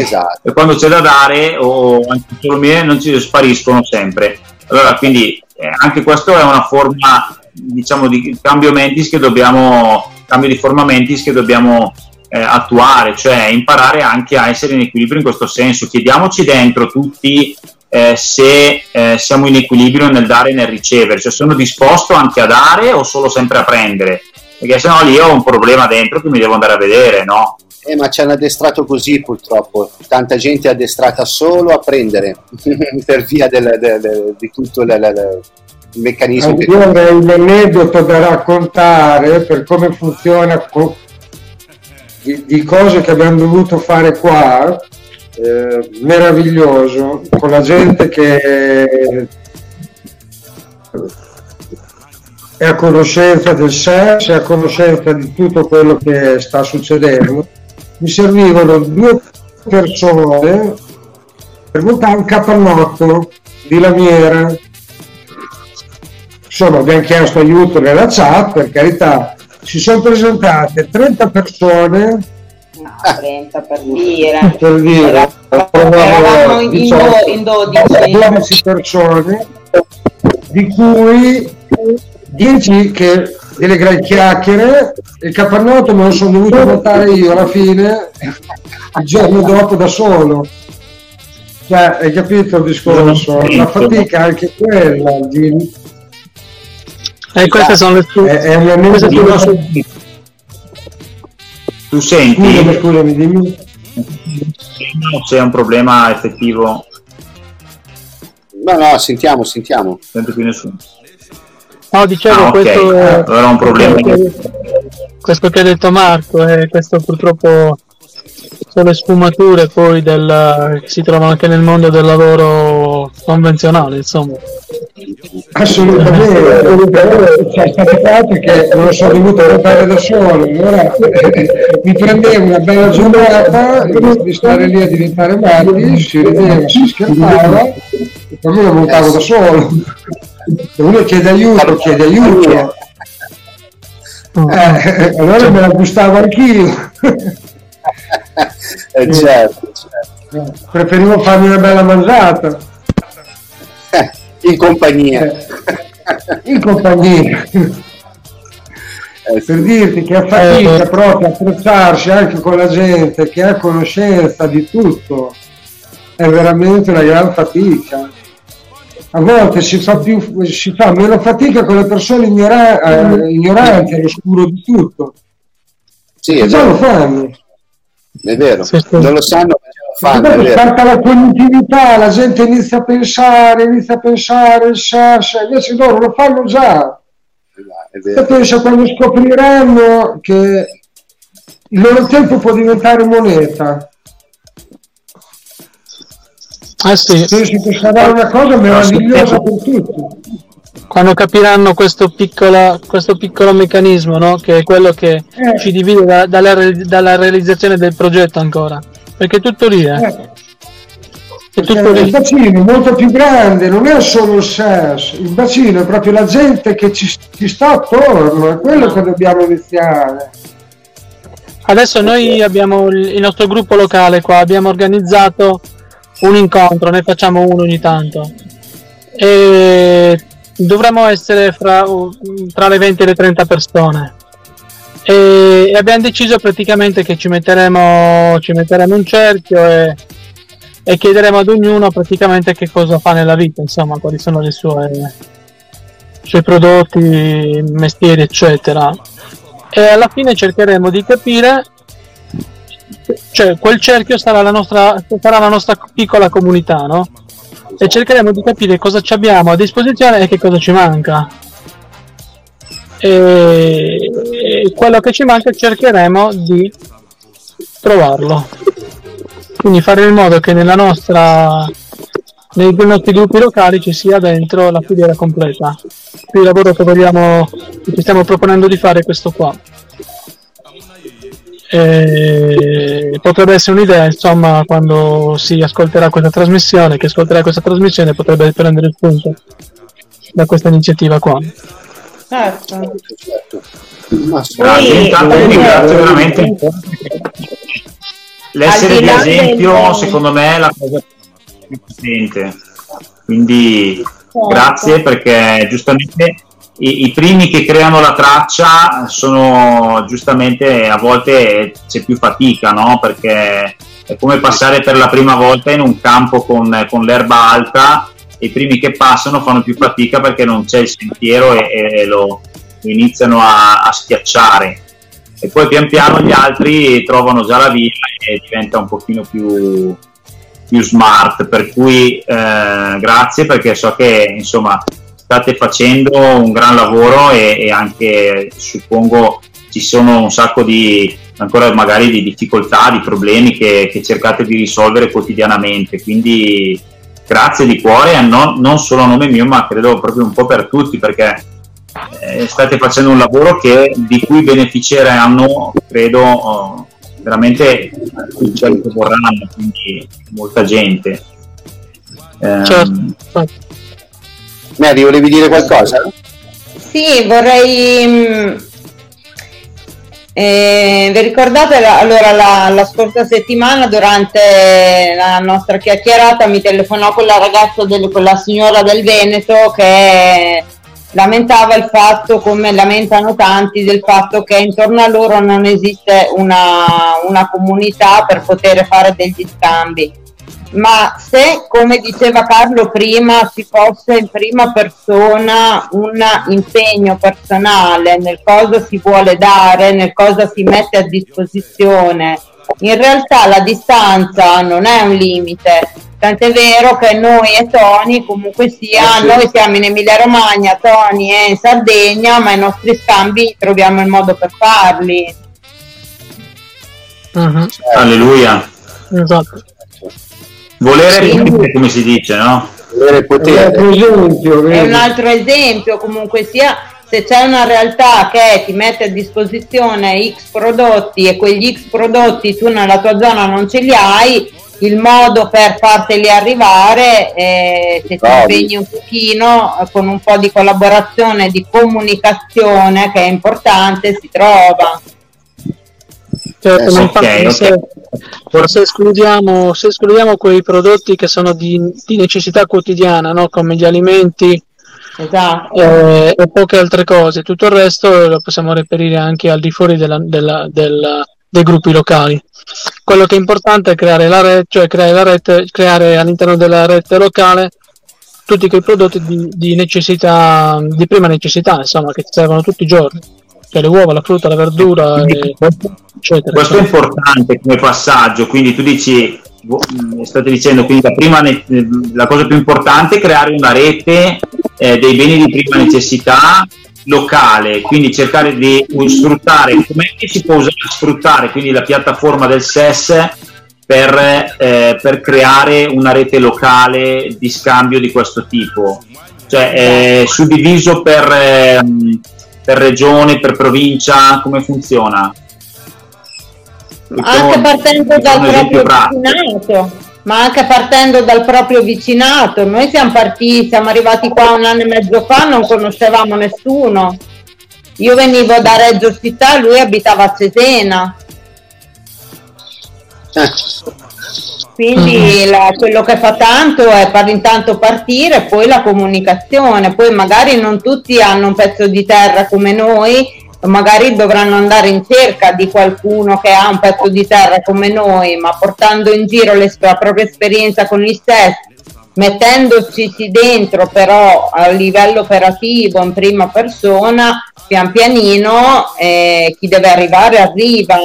esatto. e quando c'è da dare o anche solo mie non ci spariscono sempre. Allora, quindi eh, anche questo è una forma, diciamo, di cambio mentis che dobbiamo, cambio di forma mentis che dobbiamo eh, attuare, cioè imparare anche a essere in equilibrio in questo senso. Chiediamoci dentro tutti eh, se eh, siamo in equilibrio nel dare e nel ricevere, cioè sono disposto anche a dare o solo sempre a prendere, perché sennò lì ho un problema dentro che mi devo andare a vedere, no? Eh, ma ci hanno addestrato così purtroppo, tanta gente è addestrata solo a prendere (laughs) per via del, del, del, di tutto il, il meccanismo. Io avrei un aneddoto da raccontare per come funziona di, di cose che abbiamo dovuto fare qua, eh, meraviglioso, con la gente che è a conoscenza del sesso, è a conoscenza di tutto quello che sta succedendo mi servivano due persone per montare un capannotto di lamiera. Insomma, abbiamo chiesto aiuto nella chat, per carità, si sono presentate 30 persone. No, 30 per dire. (laughs) Per dire. Eravamo in, diciamo, in 12. 12 persone, di cui 10 che delle gran chiacchiere il capannotto me lo sono dovuto montare io alla fine il giorno dopo da solo. Cioè hai capito il discorso? La fatica anche quella di... eh, queste sono le tue è, è queste sono... tu senti? Scusami, scusami dimmi. Se è un problema effettivo. No no sentiamo sentiamo. Sento più nessuno No, dicevo ah, okay. questo, eh, allora un problema. Questo che ha detto Marco, è questo purtroppo sono le sfumature poi del, che si trovano anche nel mondo del lavoro convenzionale, insomma. Assolutamente, c'è stato fatto che non sono dovuto votare da solo, allora (laughs) mi prendevo una bella giornata di stare lì a diventare matti, si rideva, si scherzava e poi me lo montavo da solo se uno chiede aiuto, chiede aiuto. Eh, allora me la gustavo anch'io. eh, certo, certo. Preferivo farmi una bella mangiata. Eh, in compagnia. Eh, in compagnia. Eh, per dirti che a fatica eh, proprio apprezzarsi anche con la gente che ha conoscenza di tutto è veramente una gran fatica a volte si fa, più, si fa meno fatica con le persone ignora, eh, ignoranti all'oscuro di tutto. Sì, è già lo fanno. È vero, sì, sì. non lo sanno, ma già lo fanno. Scarta la cognitività, la gente inizia a pensare, inizia a pensare, sa, sa, invece loro lo fanno già. E pensa quando scopriranno che il loro tempo può diventare moneta Ah sì. Penso che sarà una cosa meravigliosa per tutti. Quando capiranno questo, piccola, questo piccolo meccanismo, no? che è quello che eh. ci divide da, dalla, dalla, realizzazione del progetto ancora. Perché è tutto lì, eh. eh. È tutto lì. Il bacino è molto più grande, non è solo il SES, il bacino è proprio la gente che ci, ci sta attorno, è quello che dobbiamo iniziare. Adesso noi abbiamo il nostro gruppo locale qua, abbiamo organizzato un incontro, ne facciamo uno ogni tanto. E dovremmo essere fra, tra le 20 e le 30 persone. E, abbiamo deciso praticamente che ci metteremo, ci metteremo un cerchio e, e, chiederemo ad ognuno praticamente che cosa fa nella vita, insomma, quali sono le sue, i suoi prodotti, mestieri, eccetera. E alla fine cercheremo di capire cioè quel cerchio sarà la nostra, sarà la nostra piccola comunità, no? E cercheremo di capire cosa ci abbiamo a disposizione e che cosa ci manca. E, quello che ci manca cercheremo di trovarlo. Quindi fare in modo che nella nostra nei nostri gruppi locali ci sia dentro la filiera completa. Qui il lavoro che vogliamo, che stiamo proponendo di fare è questo qua. E potrebbe essere un'idea, insomma, quando si ascolterà questa trasmissione, che ascolterà questa trasmissione potrebbe prendere il punto da questa iniziativa qua. Certo. Grazie, intanto vi ringrazio veramente. L'essere di esempio, secondo me, è la cosa più importante. Quindi certo. grazie perché giustamente i, i, primi che creano la traccia sono giustamente a volte c'è più fatica, no? Perché è come passare per la prima volta in un campo con, con l'erba alta. I primi che passano fanno più fatica perché non c'è il sentiero e, e lo, iniziano a, a, schiacciare. E poi pian piano gli altri trovano già la via e diventa un pochino più, più smart. Per cui eh, grazie perché so che insomma state facendo un gran lavoro e, e anche suppongo ci sono un sacco di ancora magari di difficoltà, di problemi che, che cercate di risolvere quotidianamente quindi grazie di cuore, non, non, solo a nome mio, ma credo proprio un po' per tutti, perché eh, state facendo un lavoro che, di cui beneficeranno, credo, oh, veramente tutti quelli che vorranno, quindi molta gente. Eh, certo. Mary, volevi dire qualcosa? Sì, vorrei mm, eh, vi ricordate allora la, la, scorsa settimana durante la nostra chiacchierata mi telefonò quella ragazza, del, quella signora del Veneto che lamentava il fatto, come lamentano tanti, del fatto che intorno a loro non esiste una, una comunità per poter fare degli scambi ma se, come diceva Carlo prima, ci fosse in prima persona un impegno personale nel cosa si vuole dare, nel cosa si mette a disposizione, in realtà la distanza non è un limite, tant'è vero che noi e Tony comunque sia, eh sì. noi siamo in Emilia Romagna, Tony è in Sardegna, ma i nostri scambi troviamo il modo per farli. Uh-huh. Alleluia. Esatto. Volere sì. potere, come si dice, no? Volere potere. È un altro esempio, comunque sia, se c'è una realtà che ti mette a disposizione X prodotti e quegli X prodotti tu nella tua zona non ce li hai, il modo per farteli arrivare, eh, se ti impegni un pochino eh, con un po' di collaborazione, di comunicazione che è importante, si trova. Certo, okay, se, okay. se, escludiamo, se, escludiamo, quei prodotti che sono di, di necessità quotidiana, no? come gli alimenti esatto. eh, e poche altre cose, tutto il resto lo possiamo reperire anche al di fuori della, della, della, dei gruppi locali. Quello che è importante è creare la rete, cioè creare, la rete, creare all'interno della rete locale tutti quei prodotti di, di necessità, di prima necessità, insomma, che servono tutti i giorni cioè le uova, la frutta, la verdura, e, eccetera. Questo è importante come passaggio, quindi tu dici, mm, state dicendo, quindi la, prima, la cosa più importante è creare una rete eh, dei beni di prima necessità locale, quindi cercare di sfruttare, come si può usare, sfruttare quindi la piattaforma del SES per, eh, per creare una rete locale di scambio di questo tipo, cioè eh, suddiviso per... Eh, per regione, per provincia, come funziona? Anche partendo dal proprio vicinato, ma anche partendo dal proprio vicinato. Noi siamo partiti, siamo arrivati qua un anno e mezzo fa, non conoscevamo nessuno. Io venivo da Reggio Città, lui abitava a Cesena. Eh. Quindi mm-hmm. la, quello che fa tanto è far intanto partire, poi la comunicazione, poi magari non tutti hanno un pezzo di terra come noi, magari dovranno andare in cerca di qualcuno che ha un pezzo di terra come noi, ma portando in giro la propria esperienza con gli stessi, mettendoci dentro però a livello operativo in prima persona, pian pianino eh, chi deve arrivare arriva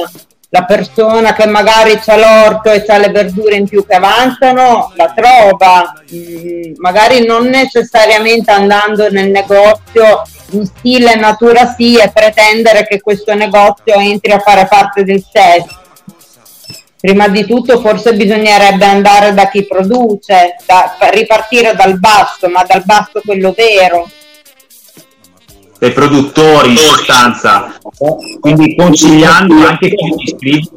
la persona che magari ha l'orto e ha le verdure in più che avanzano la trova, mm, magari non necessariamente andando nel negozio in stile natura sì e pretendere che questo negozio entri a fare parte del set. Prima di tutto forse bisognerebbe andare da chi produce, da, ripartire dal basso, ma dal basso quello vero dei produttori in sostanza, quindi conciliando anche chi iscritti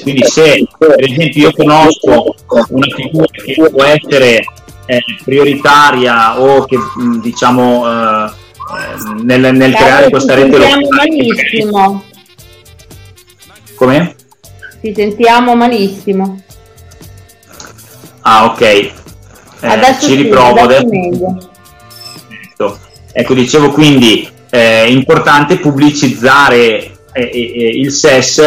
quindi se per esempio io conosco una figura che può essere eh, prioritaria o che diciamo eh, nel, nel creare questa rete locale. malissimo. come? ti sentiamo malissimo. Ah ok. Eh, ci riprovo adesso, adesso Ecco, dicevo quindi è importante pubblicizzare eh, eh, il SES,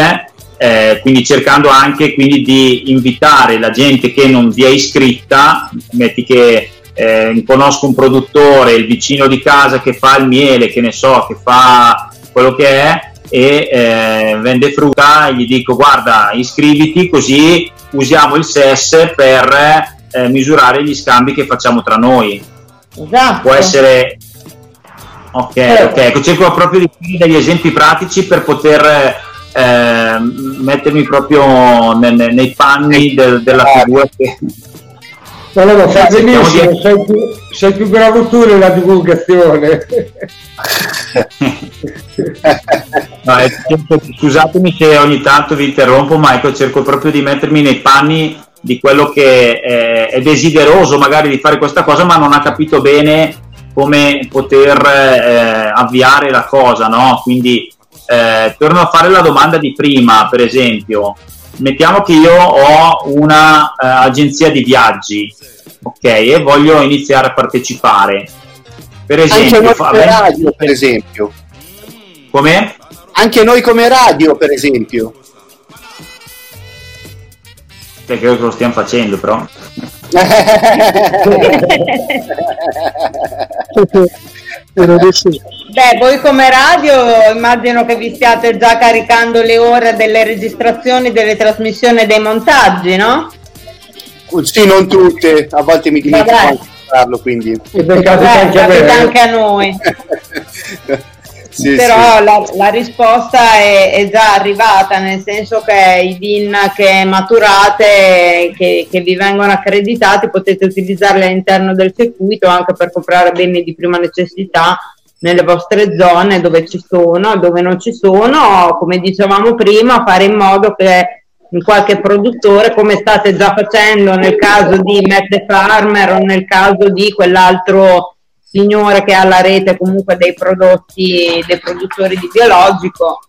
eh, quindi cercando anche quindi, di invitare la gente che non vi è iscritta, metti che eh, conosco un produttore, il vicino di casa che fa il miele, che ne so, che fa quello che è e eh, vende frutta, gli dico guarda iscriviti così usiamo il SES per eh, misurare gli scambi che facciamo tra noi. Esatto. Può essere... Ok, eh. ok, ecco, cerco proprio di fare degli esempi pratici per poter eh, mettermi proprio ne, ne, nei panni del, della figura che... No, no, fai benissimo, di... sei, più, sei più bravo tu nella divulgazione. (laughs) no, cerco, scusatemi se ogni tanto vi interrompo, ma ecco, cerco proprio di mettermi nei panni di quello che è, è desideroso magari di fare questa cosa, ma non ha capito bene come poter eh, avviare la cosa, no? Quindi eh, torno a fare la domanda di prima, per esempio, mettiamo che io ho un'agenzia eh, di viaggi, ok, e voglio iniziare a partecipare. Per esempio, Anche come radio, per esempio. Come? Anche noi come radio, per esempio. Che credo che lo stiamo facendo, però. (laughs) Beh, voi come radio immagino che vi stiate già caricando le ore delle registrazioni, delle trasmissioni e dei montaggi, no? Sì, non tutte, a volte mi dimentico di farlo, quindi... Beh, anche, anche a noi. (laughs) Sì, però sì. La, la, risposta è, è, già arrivata, nel senso che i DIN che maturate, che, che, vi vengono accreditati, potete utilizzarli all'interno del circuito anche per comprare beni di prima necessità nelle vostre zone dove ci sono, dove non ci sono, come dicevamo prima, fare in modo che in qualche produttore, come state già facendo nel caso di Mette Farmer o nel caso di quell'altro signore che ha la rete comunque dei prodotti, dei produttori di biologico,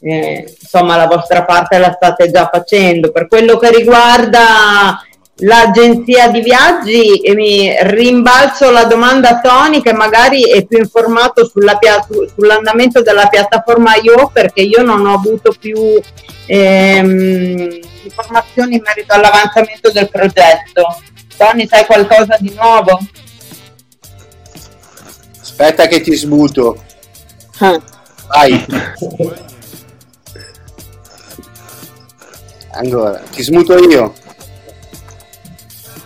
eh, insomma la vostra parte la state già facendo. Per quello che riguarda l'agenzia di viaggi, eh, mi rimbalzo la domanda a Tony che magari è più informato sulla pia- sull'andamento della piattaforma IO perché io non ho avuto più ehm, informazioni in merito all'avanzamento del progetto. Tony, sai qualcosa di nuovo? Aspetta che ti smuto. Ah. Vai. (laughs) Allora, ti smuto io.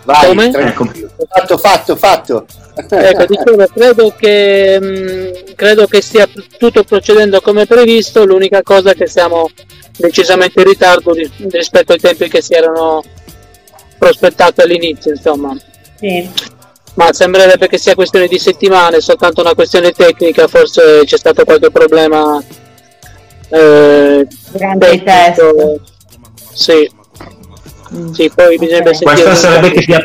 Vai, Come? Ecco. fatto, fatto, fatto. Ecco, dicevo, credo che, mh, mm, credo che stia tutto procedendo come previsto, l'unica cosa è che siamo decisamente in ritardo rispetto ai tempi che si erano prospettati all'inizio, insomma. Sì ma sembrerebbe che sia questione di settimane, soltanto una questione tecnica, forse c'è stato qualche problema eh, durante i test. Sì. sì, poi bisogna okay. Questa sarebbe che sia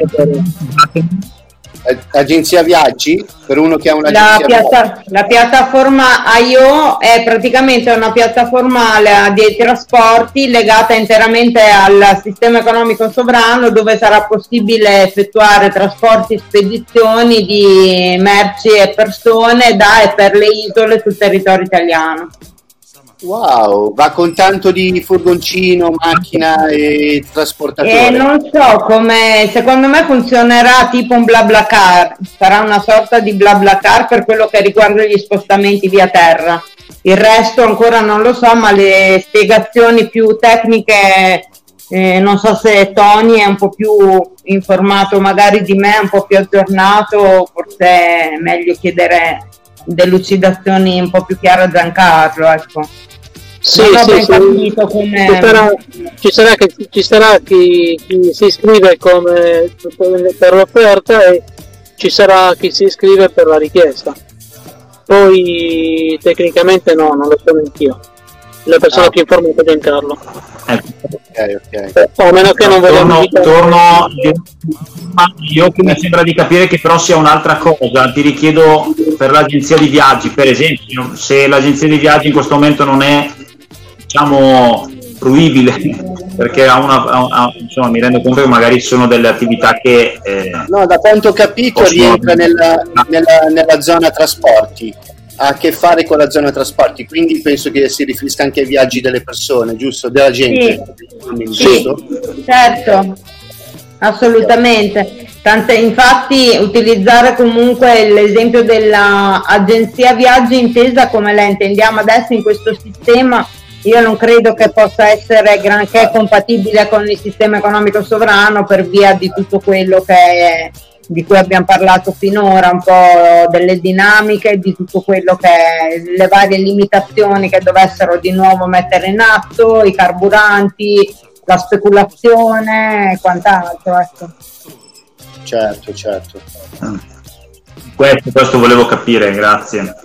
agenzia viaggi? Per uno che ha una la, piatta- la piattaforma IO è praticamente una piattaforma dei trasporti legata interamente al sistema economico sovrano dove sarà possibile effettuare trasporti e spedizioni di merci e persone da e per le isole sul territorio italiano Wow, va con tanto di furgoncino, macchina e trasportatore. Eh, non so come, secondo me funzionerà tipo un bla bla car, sarà una sorta di bla bla car per quello che riguarda gli spostamenti via terra. Il resto ancora non lo so, ma le spiegazioni più tecniche, eh, non so se Tony è un po' più informato magari di me, un po' più aggiornato, forse è meglio chiedere delucidazioni un po' più chiare a Giancarlo, ecco. Sì, sì, sì. Ci, sarà, ci, sarà che, ci sarà chi, chi, si iscrive come, per l'offerta e ci sarà chi si iscrive per la richiesta. Poi tecnicamente no, non lo so neanch'io. La persona ah. più informata è Giancarlo. Ok, ok. A meno che non torno, torno io mi sembra di capire che però sia un'altra cosa. Ti richiedo per l'agenzia di viaggi, per esempio, se l'agenzia di viaggi in questo momento non è diciamo fruibile (laughs) perché ha una, ha, insomma, mi rendo conto che magari sono delle attività che... Eh, no, da quanto ho capito rientra nella, nella, nella, zona trasporti, ha a che fare con la zona trasporti, quindi penso che si riferisca anche ai viaggi delle persone, giusto? Della gente. Sì, sì certo, assolutamente. Tante, infatti utilizzare comunque l'esempio dell'agenzia viaggi intesa come la intendiamo adesso in questo sistema io non credo che possa essere granché compatibile con il sistema economico sovrano per via di tutto quello è, di cui abbiamo parlato finora, un po' delle dinamiche, di tutto quello che è, le varie limitazioni che dovessero di nuovo mettere in atto, i carburanti, la speculazione e quant'altro. Ecco. Certo, certo. Questo, questo volevo capire, grazie.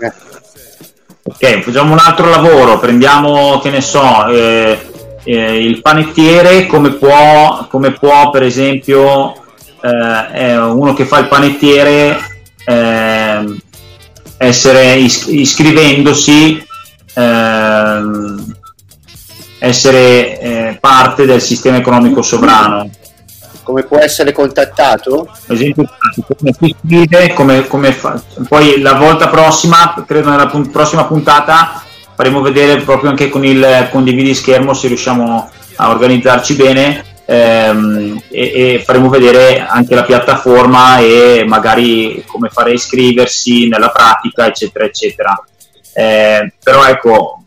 Ok, facciamo un altro lavoro, prendiamo, che ne so, eh, eh, il panettiere come può, come può per esempio eh, uno che fa il panettiere eh, essere is- iscrivendosi ehm, essere eh, parte del sistema economico sovrano come può essere contattato? esempio, come si scrive, come, come fa... poi la volta prossima, credo nella punt- prossima puntata, faremo vedere proprio anche con il condividi schermo se riusciamo a organizzarci bene ehm, e, e, faremo vedere anche la piattaforma e magari come fare a iscriversi nella pratica, eccetera, eccetera. Eh, però ecco,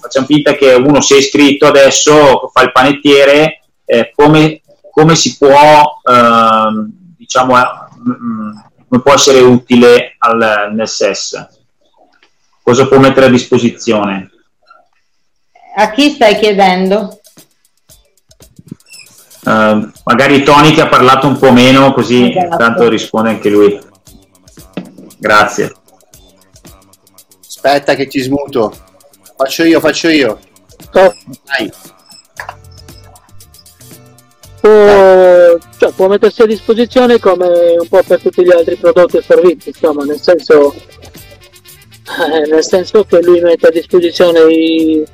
facciamo finta che uno si è iscritto adesso, fa il panettiere, eh, come come si può, ehm, diciamo, eh, mm, come può essere utile al, nel SES? Cosa può mettere a disposizione? A chi stai chiedendo? Uh, magari Tony che ha parlato un po' meno, così esatto. intanto risponde anche lui. Grazie. Aspetta che ti smuto. Faccio io, faccio io. Oh. Dai può, cioè, può mettersi a disposizione come un po' per tutti gli altri prodotti e servizi, insomma, nel senso, eh, (laughs) nel senso che lui mette a disposizione i,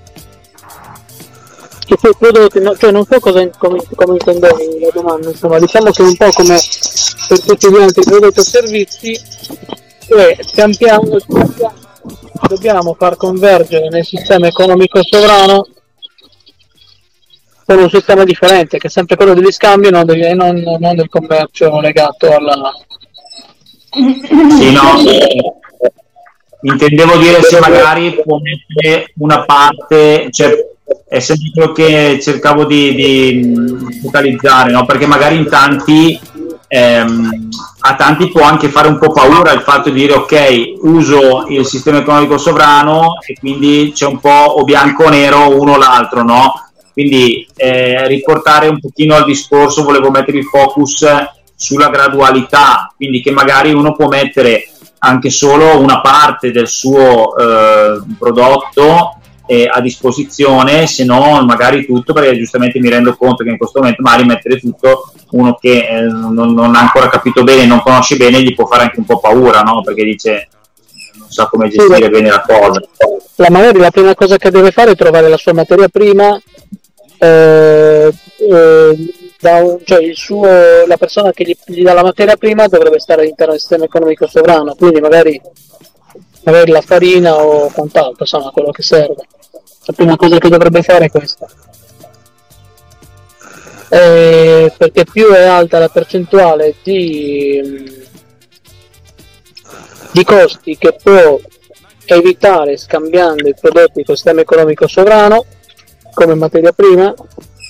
i suoi prodotti, no, cioè non so cosa, come, come intendevi la domanda, insomma, diciamo che un po' come per tutti gli altri prodotti e servizi, cioè, pian piano, pian piano dobbiamo far convergere nel sistema economico sovrano con un sistema differente, che è sempre quello degli scambi e non, non, non, del commercio legato alla... Sì, no, intendevo dire se magari può mettere una parte, cioè è sempre quello che cercavo di, di focalizzare, no? perché magari in tanti, ehm, a tanti può anche fare un po' paura il fatto di dire ok, uso il sistema economico sovrano e quindi c'è un po' o bianco o nero uno o l'altro, no? Quindi eh, riportare un pochino al discorso, volevo mettere il focus sulla gradualità, quindi che magari uno può mettere anche solo una parte del suo eh, prodotto eh, a disposizione, se no magari tutto, perché giustamente mi rendo conto che in questo momento magari mettere tutto uno che eh, non, non, ha ancora capito bene, non conosce bene, gli può fare anche un po' paura, no? perché dice non sa come gestire sì, bene la cosa. La magari la prima cosa che deve fare è trovare la sua materia prima eh, eh, un, cioè suo, la persona che gli, gli, dà la materia prima dovrebbe stare all'interno del sistema economico sovrano, quindi magari, magari la farina o quant'altro, insomma, quello che serve. La prima cosa che dovrebbe fare è questa. Eh, perché più è alta la percentuale di, di costi che può evitare scambiando i prodotti col sistema economico sovrano, come materia prima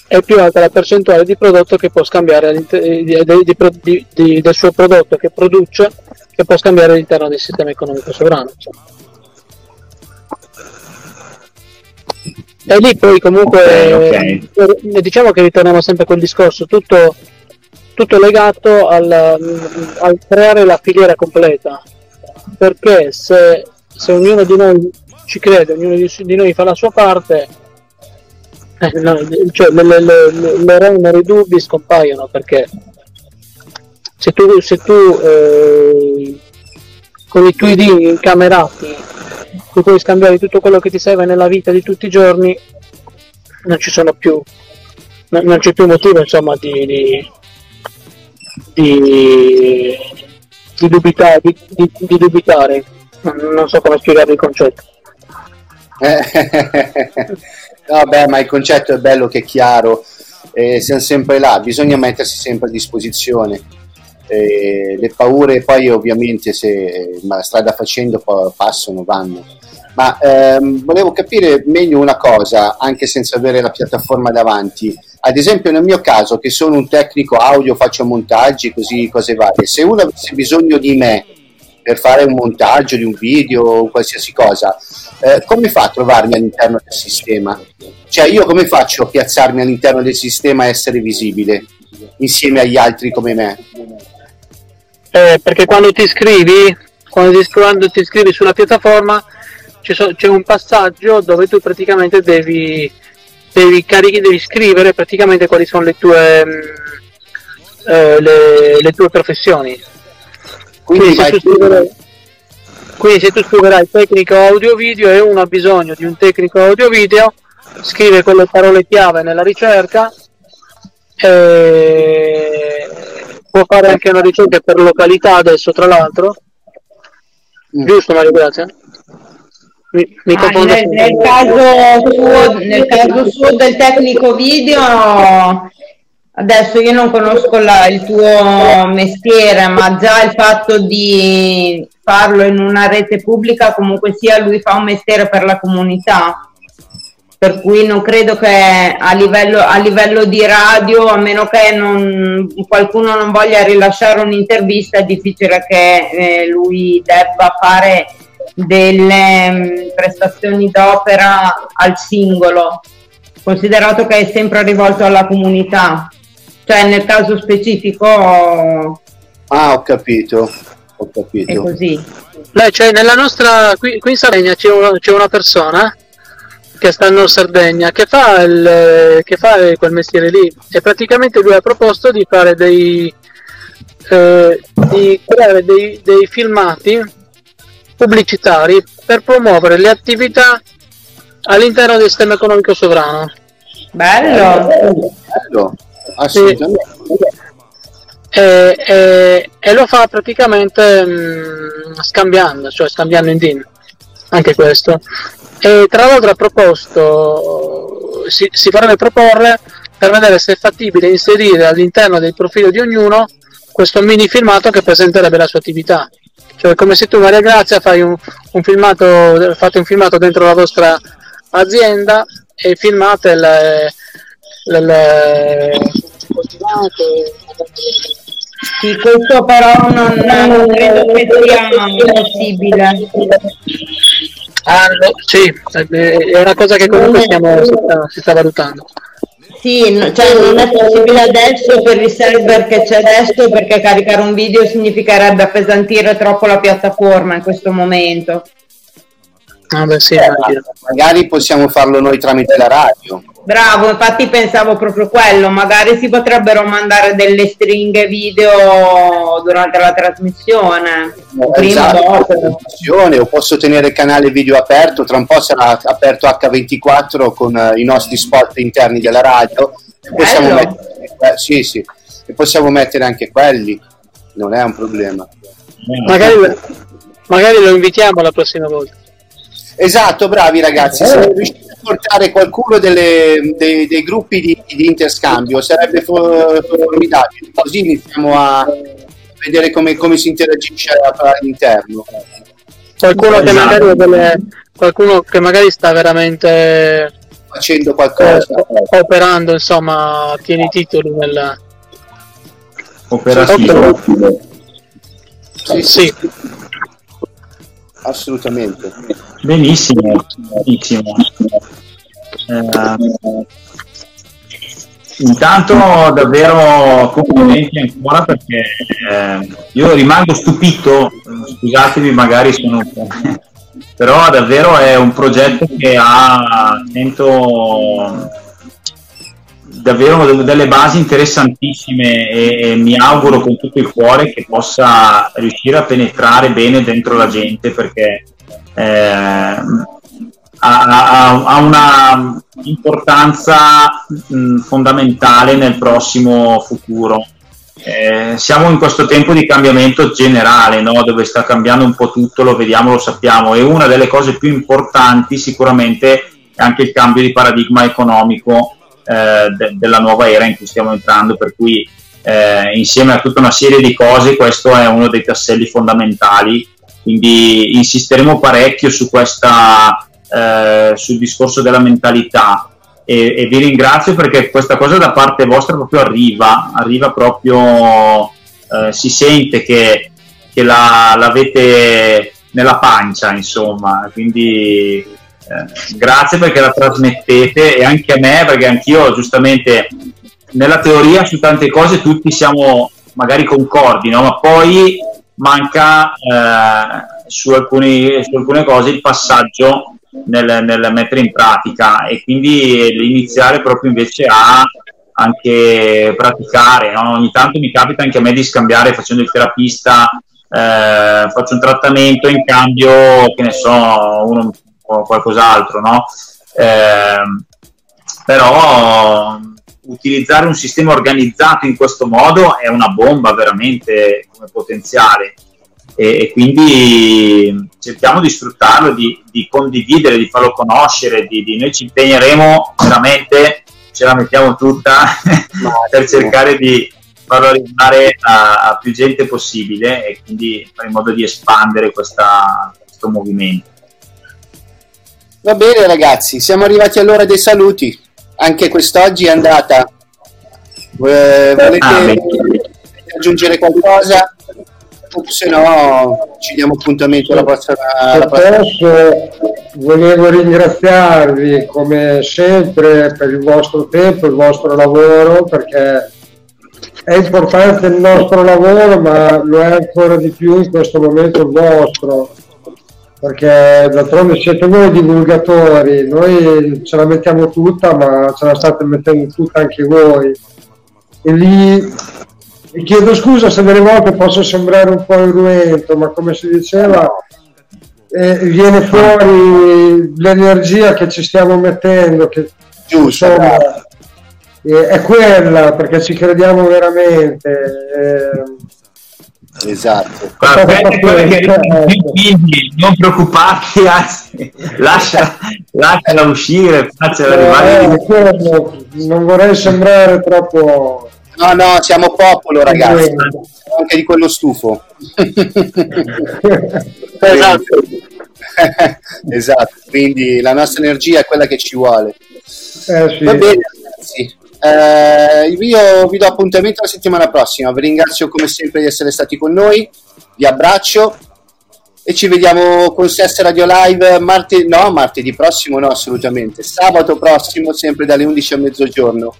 è più alta la percentuale di prodotto che può scambiare di, di, di, del suo prodotto che produce che può scambiare all'interno del sistema economico sovrano. E lì poi comunque okay, okay. diciamo che ritorniamo sempre a quel discorso, tutto, tutto legato al, al, creare la filiera completa, perché se, se ognuno di noi ci crede, ognuno di noi fa la sua parte, eh, no, cioè, le, le, le, le i dubbi scompaiono perché se tu, se tu eh, con i tuoi dini incamerati tu puoi scambiare tutto quello che ti serve nella vita di tutti i giorni non ci sono più non c'è più motivo insomma di, di, di, di dubitare, di, dubitare. Non so come spiegare il concetto. (laughs) (laughs) Vabbè, ma il concetto è bello che è chiaro, eh, siamo sempre là, bisogna mettersi sempre a disposizione. Eh, le paure poi ovviamente se la strada facendo passano, vanno. Ma ehm, volevo capire meglio una cosa, anche senza avere la piattaforma davanti. Ad esempio nel mio caso, che sono un tecnico audio, faccio montaggi, così cose varie, se uno avesse bisogno di me per fare un montaggio di un video o qualsiasi cosa, eh, come fa a trovarmi all'interno del sistema? Cioè io come faccio a piazzarmi all'interno del sistema e essere visibile insieme agli altri come me? Eh, perché quando ti iscrivi, quando ti, quando ti iscrivi sulla piattaforma so, c'è un passaggio dove tu praticamente devi, devi, carichi, devi scrivere praticamente quali sono le tue, mh, mm, eh, le, le, tue professioni. Quindi, Quindi se tu scriverai quindi se tu scriverai tecnico audio video e uno ha bisogno di un tecnico audio video, scrive quelle parole chiave nella ricerca e può fare anche una ricerca per località adesso tra l'altro. Mm. Giusto Mario, grazie. Mi, mi ah, nel, nel, caso suo, nel caso suo del tecnico video Adesso io non conosco la, il tuo mestiere, ma già il fatto di farlo in una rete pubblica, comunque sia, lui fa un mestiere per la comunità. Per cui non credo che a livello, a livello di radio, a meno che non, qualcuno non voglia rilasciare un'intervista, è difficile che eh, lui debba fare delle mm, prestazioni d'opera al singolo, considerato che è sempre rivolto alla comunità cioè nel caso specifico ah ho capito ho capito è così Beh, cioè, nella nostra qui, qui in Sardegna c'è, un, c'è, una persona che sta in Sardegna che fa, il, che fa quel mestiere lì e praticamente lui ha proposto di fare dei eh, di creare dei, dei filmati pubblicitari per promuovere le attività all'interno del sistema economico sovrano. Bello! Bello assolutamente. E, e, e, lo fa praticamente mh, mm, scambiando, cioè scambiando in DIN, anche questo. E tra l'altro ha proposto, si, si farebbe proporre per vedere se è fattibile inserire all'interno del profilo di ognuno questo mini filmato che presenterebbe la sua attività. Cioè come se tu Maria Grazia fai un, un filmato, fate un filmato dentro la vostra azienda e filmate le, le, le coltivate. Sì, questo però non, non credo che sia possibile. Ah, no, sì, è una cosa che comunque stiamo, si, sta, si sta valutando. Sì, no, cioè non è possibile adesso per il server che c'è adesso perché caricare un video significherebbe appesantire troppo la piattaforma in questo momento. Ah, beh, sì, eh, magari possiamo farlo noi tramite la radio. Bravo, infatti pensavo proprio quello, magari si potrebbero mandare delle stringhe video durante la trasmissione. No, prima esatto, o posso tenere il canale video aperto, tra un po' sarà aperto H24 con uh, i nostri spot interni della radio. Possiamo mettere, eh, sì, sì, e possiamo mettere anche quelli, non è un problema. Magari, magari lo invitiamo la prossima volta. Esatto, bravi ragazzi. Se riuscite a portare qualcuno delle, dei, dei, gruppi di, di, interscambio sarebbe formidabile, così iniziamo a vedere come, come si interagisce all'interno. Qualcuno che, magari delle, qualcuno che magari sta veramente facendo qualcosa, eh, operando, insomma, tiene i titoli nel operativo. Sì, sì. Assolutamente. Benissimo, benissimo. Eh, intanto davvero complimenti ancora perché eh, io rimango stupito, scusatevi magari sono un po', però davvero è un progetto che ha sento davvero delle basi interessantissime e, e, mi auguro con tutto il cuore che possa riuscire a penetrare bene dentro la gente perché eh, ha, ha una importanza mh, fondamentale nel prossimo futuro. Eh, siamo in questo tempo di cambiamento generale, no? dove sta cambiando un po' tutto, lo vediamo, lo sappiamo, e una delle cose più importanti sicuramente è anche il cambio di paradigma economico eh, de- della nuova era in cui stiamo entrando, per cui eh, insieme a tutta una serie di cose questo è uno dei tasselli fondamentali, quindi insisteremo parecchio su questa, eh, sul discorso della mentalità. E, e, vi ringrazio perché questa cosa da parte vostra proprio arriva, arriva proprio, eh, si sente che, che la, l'avete nella pancia, insomma, quindi eh, grazie perché la trasmettete e anche a me perché anch'io giustamente nella teoria su tante cose tutti siamo magari concordi, no? ma poi manca eh, su, alcuni, su alcune cose il passaggio nel, nel mettere in pratica e quindi iniziare proprio invece a anche praticare. No? Ogni tanto mi capita anche a me di scambiare facendo il terapista, eh, faccio un trattamento in cambio, che ne so, uno o qualcos'altro, no? Eh, però utilizzare un sistema organizzato in questo modo è una bomba veramente come potenziale e, e quindi cerchiamo di sfruttarlo, di, di, condividere, di farlo conoscere, di, di, noi ci impegneremo veramente, ce la mettiamo tutta (laughs) per cercare di farlo arrivare a, a, più gente possibile e quindi fare in modo di espandere questa, questo movimento. Va bene ragazzi, siamo arrivati all'ora dei saluti, anche quest'oggi è andata. Eh, volete ah, aggiungere qualcosa? se no ci diamo appuntamento alla prossima. Alla prossima. volevo ringraziarvi come sempre per il vostro tempo, il vostro lavoro, perché è importante il nostro lavoro, ma lo è ancora di più in questo momento il vostro, perché d'altronde siete voi divulgatori, noi ce la mettiamo tutta, ma ce la state mettendo tutta anche voi. E lì mi chiedo scusa se delle volte posso sembrare un po' irruento, ma come si diceva, eh, viene fuori l'energia che ci stiamo mettendo, che Giusto, insomma, eh, è quella perché ci crediamo veramente. Eh, esatto. non preoccuparti, anzi, lascia, lasciala uscire, arrivare. Eh, non vorrei sembrare troppo No, no, siamo popolo, ragazzi. Anche di quello stufo. esatto. esatto, quindi la nostra energia è quella che ci vuole. Eh, sì. Va bene, ragazzi. Eh, io vi do appuntamento la settimana prossima. Vi ringrazio come sempre di essere stati con noi. Vi abbraccio e ci vediamo con Sess Radio Live martedì, no, martedì prossimo, no, assolutamente. Sabato prossimo, sempre dalle 11 a mezzogiorno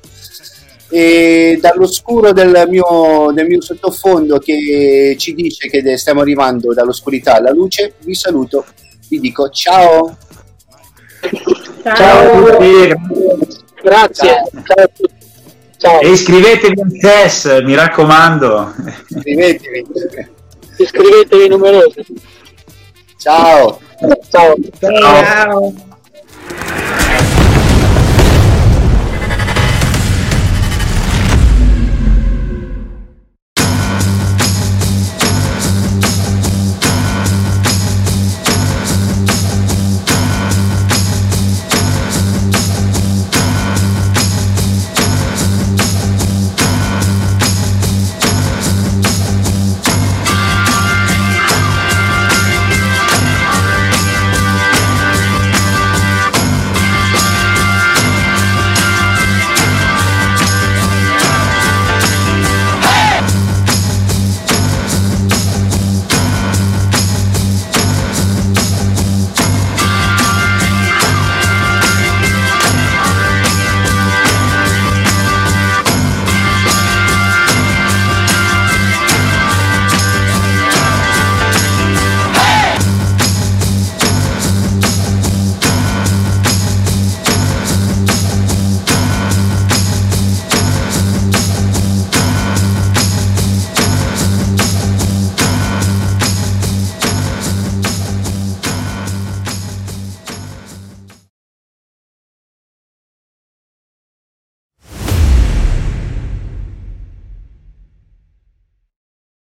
e dall'oscuro del mio, del mio sottofondo che ci dice che stiamo arrivando dall'oscurità alla luce, vi saluto, vi dico ciao. Ciao, ciao a tutti. Grazie. Ciao. Ciao. E iscrivetevi al test, mi raccomando. Iscrivetevi. Iscrivetevi numerosi. Ciao. Ciao. Ciao.